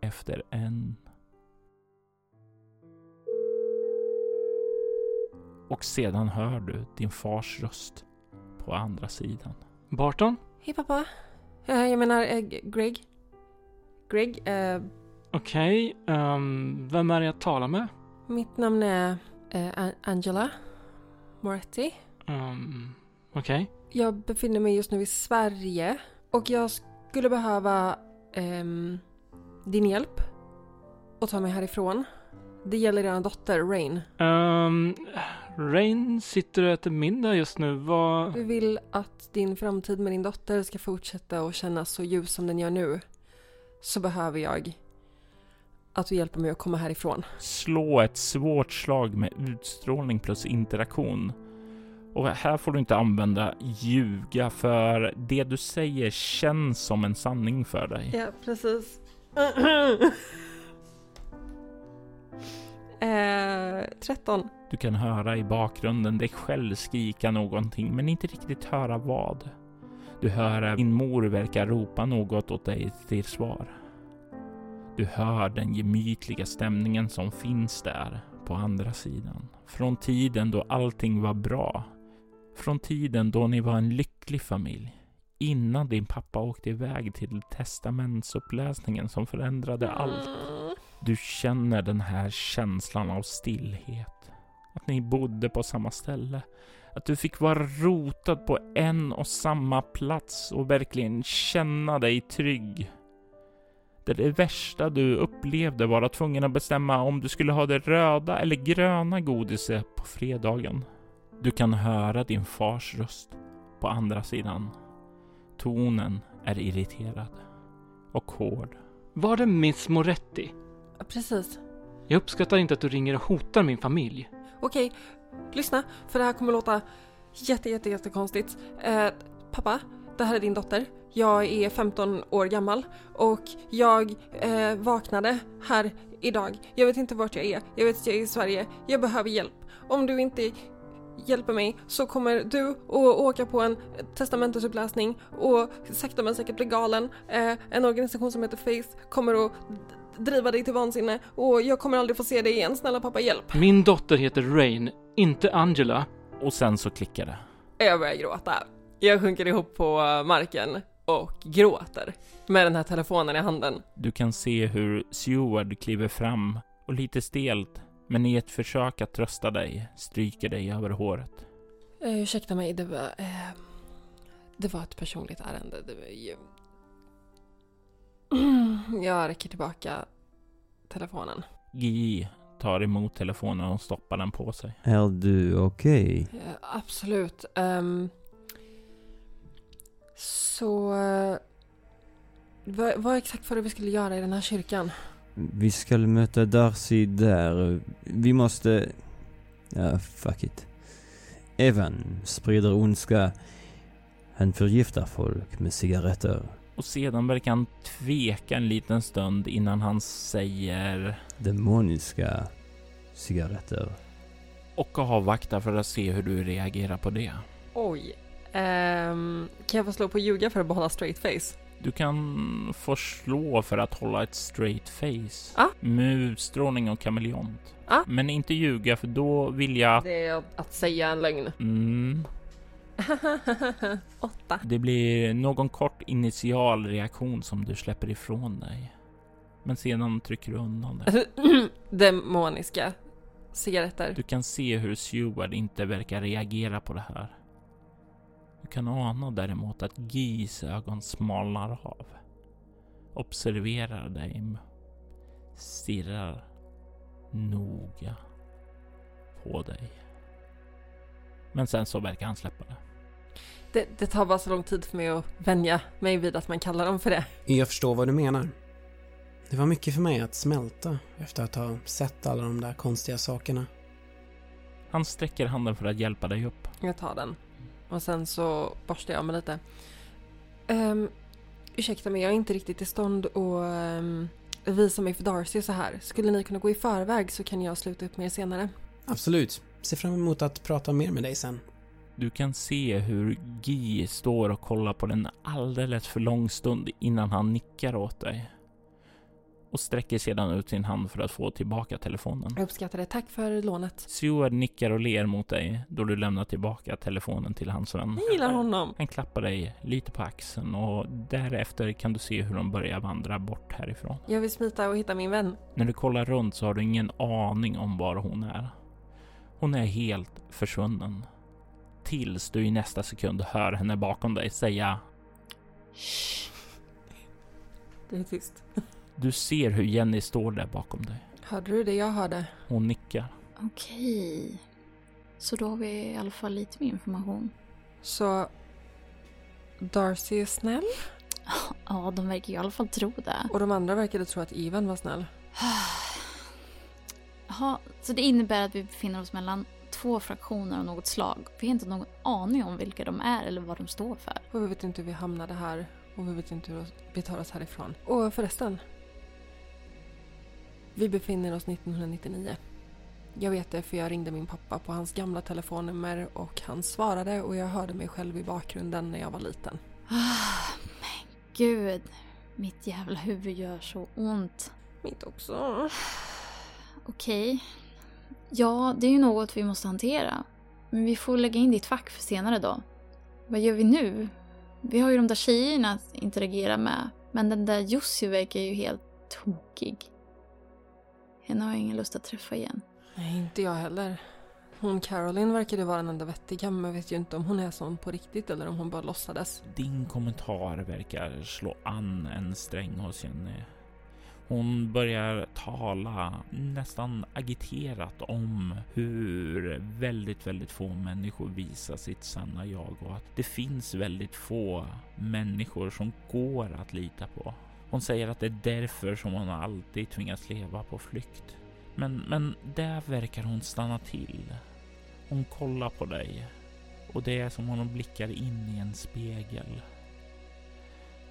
[SPEAKER 1] efter en och sedan hör du din fars röst på andra sidan.
[SPEAKER 2] Barton?
[SPEAKER 7] Hej pappa. Eh, jag menar eh, Greg. Greg, eh,
[SPEAKER 2] Okej, ehm, vem är det jag talar med?
[SPEAKER 7] mitt namn är An- Angela Moretti.
[SPEAKER 2] Um, Okej.
[SPEAKER 7] Jag befinner mig just nu i Sverige och jag skulle behöva ehm, din hjälp att ta mig härifrån. Det gäller er dotter Rain.
[SPEAKER 2] Um, Rain sitter och äter middag just nu. Vad...
[SPEAKER 7] Du vill att din framtid med din dotter ska fortsätta och kännas så ljus som den gör nu. Så behöver jag att du hjälper mig att komma härifrån.
[SPEAKER 1] Slå ett svårt slag med utstrålning plus interaktion. Och här får du inte använda ljuga för det du säger känns som en sanning för dig.
[SPEAKER 7] Ja, precis. eh, 13.
[SPEAKER 1] Du kan höra i bakgrunden dig själv skrika någonting men inte riktigt höra vad. Du hör din mor verkar ropa något åt dig till svar. Du hör den gemytliga stämningen som finns där på andra sidan. Från tiden då allting var bra. Från tiden då ni var en lycklig familj. Innan din pappa åkte iväg till testamentsuppläsningen som förändrade allt. Du känner den här känslan av stillhet. Att ni bodde på samma ställe. Att du fick vara rotad på en och samma plats och verkligen känna dig trygg. Det, det värsta du upplevde var att tvungen att bestämma om du skulle ha det röda eller gröna godiset på fredagen. Du kan höra din fars röst på andra sidan. Tonen är irriterad och hård.
[SPEAKER 2] Var det Miss Moretti?
[SPEAKER 7] Ja, Precis.
[SPEAKER 2] Jag uppskattar inte att du ringer och hotar min familj.
[SPEAKER 7] Okej, lyssna. För det här kommer låta jätte, jätte, jätte konstigt. Eh, pappa, det här är din dotter. Jag är 15 år gammal och jag eh, vaknade här idag. Jag vet inte vart jag är. Jag vet att jag är i Sverige. Jag behöver hjälp. Om du inte hjälper mig så kommer du att åka på en testamentesuppläsning och sakta men säkert bli galen. Eh, en organisation som heter Faith kommer att driva dig till vansinne och jag kommer aldrig få se dig igen. Snälla pappa, hjälp.
[SPEAKER 2] Min dotter heter Rain, inte Angela.
[SPEAKER 1] Och sen så klickar det.
[SPEAKER 7] Jag börjar gråta. Jag sjunker ihop på marken och gråter med den här telefonen i handen.
[SPEAKER 1] Du kan se hur Seward kliver fram och lite stelt, men i ett försök att trösta dig, stryker dig över håret.
[SPEAKER 7] Uh, ursäkta mig, det var... eh, det var ett personligt ärende. Det var ju... Jag räcker tillbaka telefonen.
[SPEAKER 1] GI tar emot telefonen och stoppar den på sig.
[SPEAKER 9] Är du okej?
[SPEAKER 7] Eh, absolut. Ehm, så... eh, vad, vad exakt var det vi skulle göra i den här kyrkan?
[SPEAKER 9] Vi ska möta Darcy där. Vi måste... Ja, fuck it. Evan sprider ondska. Han förgiftar folk med cigaretter.
[SPEAKER 1] Och sedan verkar han tveka en liten stund innan han säger
[SPEAKER 9] Demoniska cigaretter.
[SPEAKER 1] och avvaktar för att se hur du reagerar på det.
[SPEAKER 7] Oj. Ehm, kan jag få slå på ljuga för att behålla straight face?
[SPEAKER 1] Du kan få slå för att hålla ett straight face.
[SPEAKER 7] Ah.
[SPEAKER 1] Med utstrålning och kameleont.
[SPEAKER 7] Ah.
[SPEAKER 1] Men inte ljuga för då vill jag...
[SPEAKER 7] Det är att säga en lögn.
[SPEAKER 1] Mm,
[SPEAKER 7] Åtta.
[SPEAKER 1] det blir någon kort initial reaktion som du släpper ifrån dig. Men sedan trycker du undan det.
[SPEAKER 7] Demoniska cigaretter.
[SPEAKER 1] Du kan se hur Seward inte verkar reagera på det här. Du kan ana däremot att Gis ögon smalnar av. Observerar dig. Stirrar noga på dig. Men sen så verkar han släppa det.
[SPEAKER 7] Det, det tar bara så lång tid för mig att vänja mig vid att man kallar dem för det.
[SPEAKER 10] Jag förstår vad du menar. Det var mycket för mig att smälta efter att ha sett alla de där konstiga sakerna.
[SPEAKER 1] Han sträcker handen för att hjälpa dig upp.
[SPEAKER 7] Jag tar den. Och sen så borstar jag mig lite. Um, ursäkta mig, jag är inte riktigt i stånd att um, visa mig för Darcy så här. Skulle ni kunna gå i förväg så kan jag sluta upp med er senare.
[SPEAKER 10] Absolut. Ser fram emot att prata mer med dig sen.
[SPEAKER 1] Du kan se hur Guy står och kollar på den alldeles för lång stund innan han nickar åt dig. Och sträcker sedan ut sin hand för att få tillbaka telefonen.
[SPEAKER 7] Jag uppskattar det. Tack för lånet.
[SPEAKER 1] Seward nickar och ler mot dig då du lämnar tillbaka telefonen till hans vän.
[SPEAKER 7] Jag gillar honom.
[SPEAKER 1] Han klappar dig lite på axeln och därefter kan du se hur de börjar vandra bort härifrån.
[SPEAKER 7] Jag vill smita och hitta min vän.
[SPEAKER 1] När du kollar runt så har du ingen aning om var hon är. Hon är helt försvunnen. Tills du i nästa sekund hör henne bakom dig säga
[SPEAKER 8] Shh.
[SPEAKER 7] Det är tyst.
[SPEAKER 1] Du ser hur Jenny står där bakom dig.
[SPEAKER 7] Hörde du det jag hörde?
[SPEAKER 1] Hon nickar.
[SPEAKER 8] Okej. Så då har vi i alla fall lite mer information.
[SPEAKER 7] Så Darcy är snäll
[SPEAKER 8] Ja, de verkar i alla fall tro det.
[SPEAKER 7] och de andra verkade tro att Ivan var snäll.
[SPEAKER 8] Jaha, så det innebär att vi befinner oss mellan två fraktioner av något slag. Vi har inte någon aning om vilka de är eller vad de står för.
[SPEAKER 7] Och vi vet inte hur vi hamnade här och vi vet inte hur vi tar oss härifrån. Och förresten. Vi befinner oss 1999. Jag vet det för jag ringde min pappa på hans gamla telefonnummer och han svarade och jag hörde mig själv i bakgrunden när jag var liten.
[SPEAKER 8] Ah, men gud. Mitt jävla huvud gör så ont.
[SPEAKER 7] Mitt också.
[SPEAKER 8] Okej. Ja, det är ju något vi måste hantera. Men vi får lägga in ditt fack för senare då. Vad gör vi nu? Vi har ju de där tjejerna att interagera med. Men den där Jussi verkar ju helt tokig. Henne har jag ingen lust att träffa igen.
[SPEAKER 7] Nej, inte jag heller. Hon Caroline verkade vara den enda vettiga men vet ju inte om hon är sån på riktigt eller om hon bara låtsades.
[SPEAKER 1] Din kommentar verkar slå an en sträng hos Jenny. Hon börjar tala nästan agiterat om hur väldigt, väldigt få människor visar sitt sanna jag och att det finns väldigt få människor som går att lita på. Hon säger att det är därför som hon alltid tvingas leva på flykt. Men, men där verkar hon stanna till. Hon kollar på dig och det är som om hon blickar in i en spegel.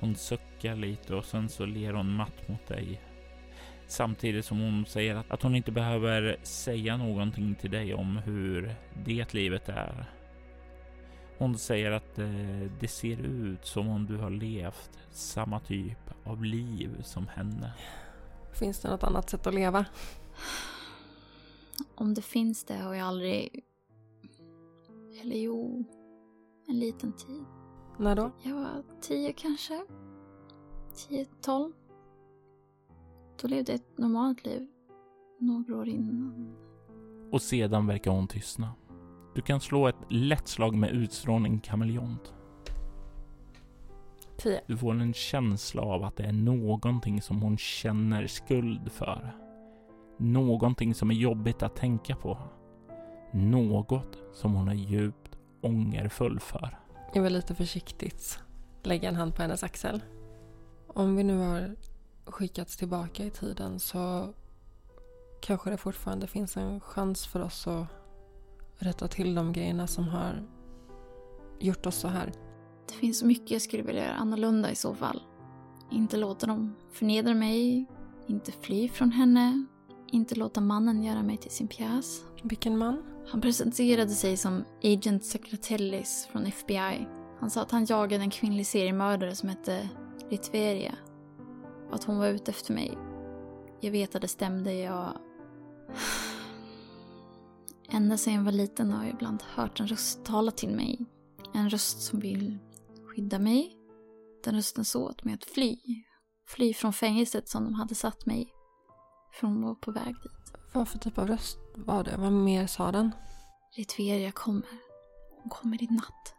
[SPEAKER 1] Hon suckar lite och sen så ler hon matt mot dig. Samtidigt som hon säger att, hon inte behöver säga någonting till dig om hur det livet är. Hon säger att eh, det ser ut som om du har levt samma typ av liv som henne.
[SPEAKER 7] Finns det något annat sätt att leva?
[SPEAKER 8] Om det finns det har jag aldrig... Eller jo, en liten tid.
[SPEAKER 7] När då?
[SPEAKER 8] Jag var tio kanske. Tio, tolv. Då levde jag ett normalt liv. Några år innan.
[SPEAKER 1] Och sedan verkar hon tystna. Du kan slå ett lätt slag med utstrålning kameleont.
[SPEAKER 7] Tio.
[SPEAKER 1] Du får en känsla av att det är någonting som hon känner skuld för. Någonting som är jobbigt att tänka på. Något som hon är djupt ångerfull för.
[SPEAKER 7] Jag vill lite försiktigt lägga en hand på hennes axel. Om vi nu har skickats tillbaka i tiden så kanske det fortfarande finns en chans för oss att rätta till de grejerna som har gjort oss så här.
[SPEAKER 8] Det finns så mycket jag skulle vilja göra annorlunda i så fall. Inte låta dem förnedra mig, inte fly från henne, inte låta mannen göra mig till sin pjäs.
[SPEAKER 7] Vilken man?
[SPEAKER 8] Han presenterade sig som Agent Secretellis från FBI. Han sa att han jagade en kvinnlig seriemördare som hette Litveria. Och att hon var ute efter mig. Jag vet att det stämde, jag... Ända sedan jag var liten har jag ibland hört en röst tala till mig. En röst som vill skydda mig. Den rösten sa åt mig att fly. Fly från fängelset som de hade satt mig i. För hon var på väg dit.
[SPEAKER 7] Vad för typ av röst var det? Vad mer sa den?
[SPEAKER 8] ”Ritveria kommer. Hon kommer i natt.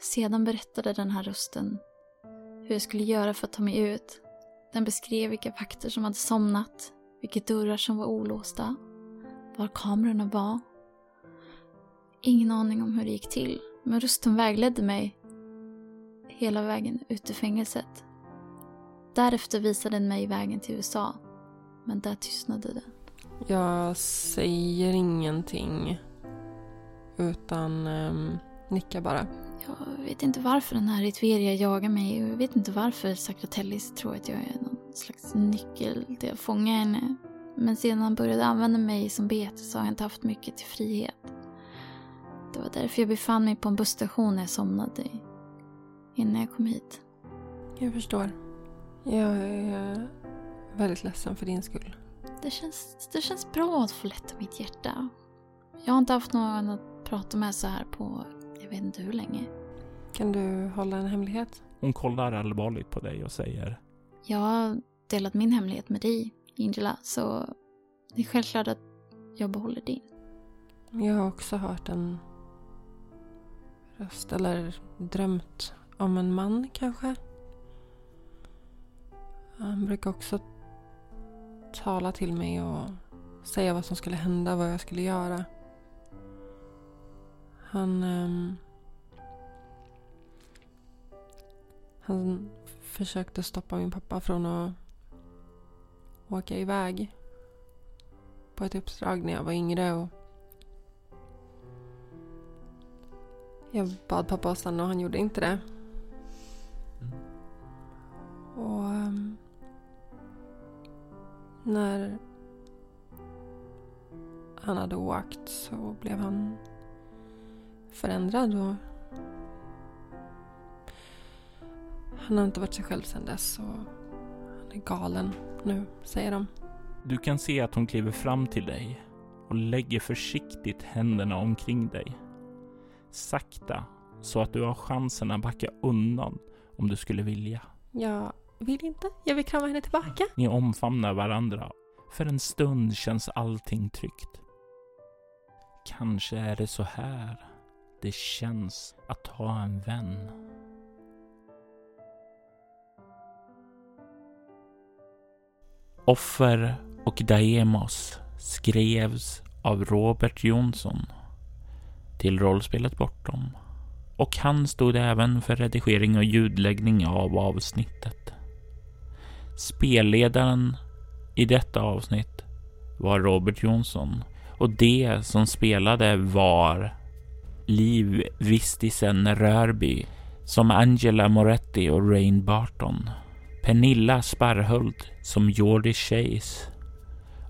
[SPEAKER 8] Sedan berättade den här rösten hur jag skulle göra för att ta mig ut. Den beskrev vilka vakter som hade somnat, vilka dörrar som var olåsta, var kamerorna var. Ingen aning om hur det gick till, men rösten vägledde mig hela vägen ut ur fängelset. Därefter visade den mig vägen till USA, men där tystnade den.
[SPEAKER 7] Jag säger ingenting. Utan um, nickar bara.
[SPEAKER 8] Jag vet inte varför den här Ritveria jagar mig. Jag vet inte varför Sakratellis tror att jag är någon slags nyckel till att fånga henne. Men sedan han började använda mig som bete så har jag inte haft mycket till frihet. Det var därför jag befann mig på en busstation när jag somnade. Innan jag kom hit.
[SPEAKER 7] Jag förstår. Jag är väldigt ledsen för din skull.
[SPEAKER 8] Det känns, det känns bra att få lätta mitt hjärta. Jag har inte haft någon att prata med så här på jag vet inte hur länge.
[SPEAKER 7] Kan du hålla en hemlighet?
[SPEAKER 1] Hon kollar allvarligt på dig och säger
[SPEAKER 8] Jag har delat min hemlighet med dig, Angela, så det är självklart att jag behåller din.
[SPEAKER 7] Jag har också hört en röst, eller drömt om en man kanske. Han brukar också tala till mig och säga vad som skulle hända, vad jag skulle göra. Han... Um, han försökte stoppa min pappa från att åka iväg på ett uppdrag när jag var yngre. Och jag bad pappa att stanna och han gjorde inte det. Och um, när han hade åkt så blev han förändrad och han har inte varit sig själv sedan dess och han är galen nu, säger de.
[SPEAKER 1] Du kan se att hon kliver fram till dig och lägger försiktigt händerna omkring dig. Sakta, så att du har chansen att backa undan om du skulle vilja.
[SPEAKER 7] Jag vill inte. Jag vill krama henne tillbaka.
[SPEAKER 1] Ni omfamnar varandra. För en stund känns allting tryggt. Kanske är det så här det känns att ha en vän. Offer och Daemos skrevs av Robert Jonsson till rollspelet Bortom och han stod även för redigering och ljudläggning av avsnittet. Spelledaren i detta avsnitt var Robert Jonsson och det som spelade var Liv Vistisen Rörby som Angela Moretti och Rain Barton. Pernilla Sparhult som Jordi Chase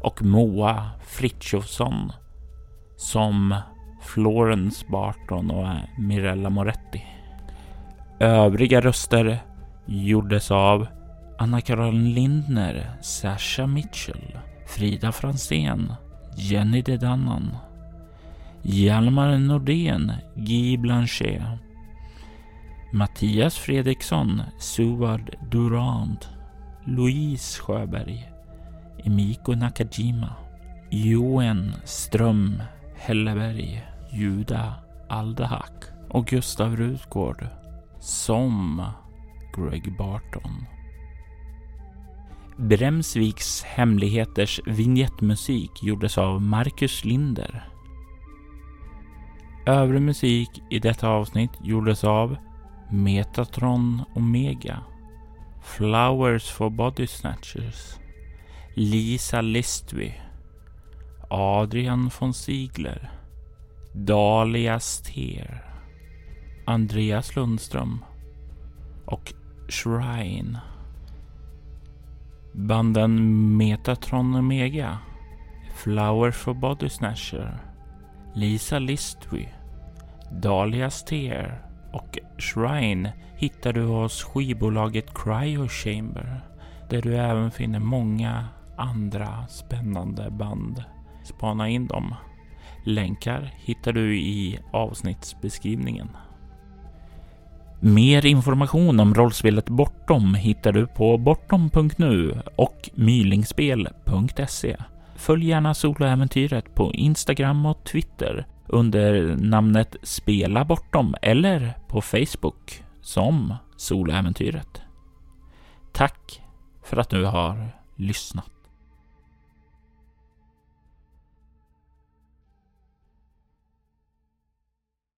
[SPEAKER 1] och Moa Fritjofsson som Florence Barton och Mirella Moretti. Övriga röster gjordes av Anna-Karin Lindner, Sasha Mitchell, Frida Fransén, Jenny Dedannan, Hjalmar Nordén, Guy Blanchet, Mattias Fredriksson, Suard Durand, Louise Sjöberg, Emiko Nakajima, Joen Ström Helleberg, Juda Aldahak och Gustav Rutgård som Greg Barton. Bremsviks hemligheters vignettmusik gjordes av Marcus Linder. Övrig musik i detta avsnitt gjordes av Metatron Omega, Flowers for Body Snatchers, Lisa Listby, Adrian von Ziegler, Dahlia Steer, Andreas Lundström och Shrine. Banden Metatron Omega, Flowers for Body Snatcher, Lisa Listwy, Dahlia Tear och Shrine hittar du hos skivbolaget Cryo Chamber där du även finner många andra spännande band. Spana in dem. Länkar hittar du i avsnittsbeskrivningen. Mer information om rollspelet Bortom hittar du på bortom.nu och mylingspel.se. Följ gärna soloäventyret på Instagram och Twitter under namnet Spela Bortom eller på Facebook som Soloäventyret. Tack för att du har lyssnat.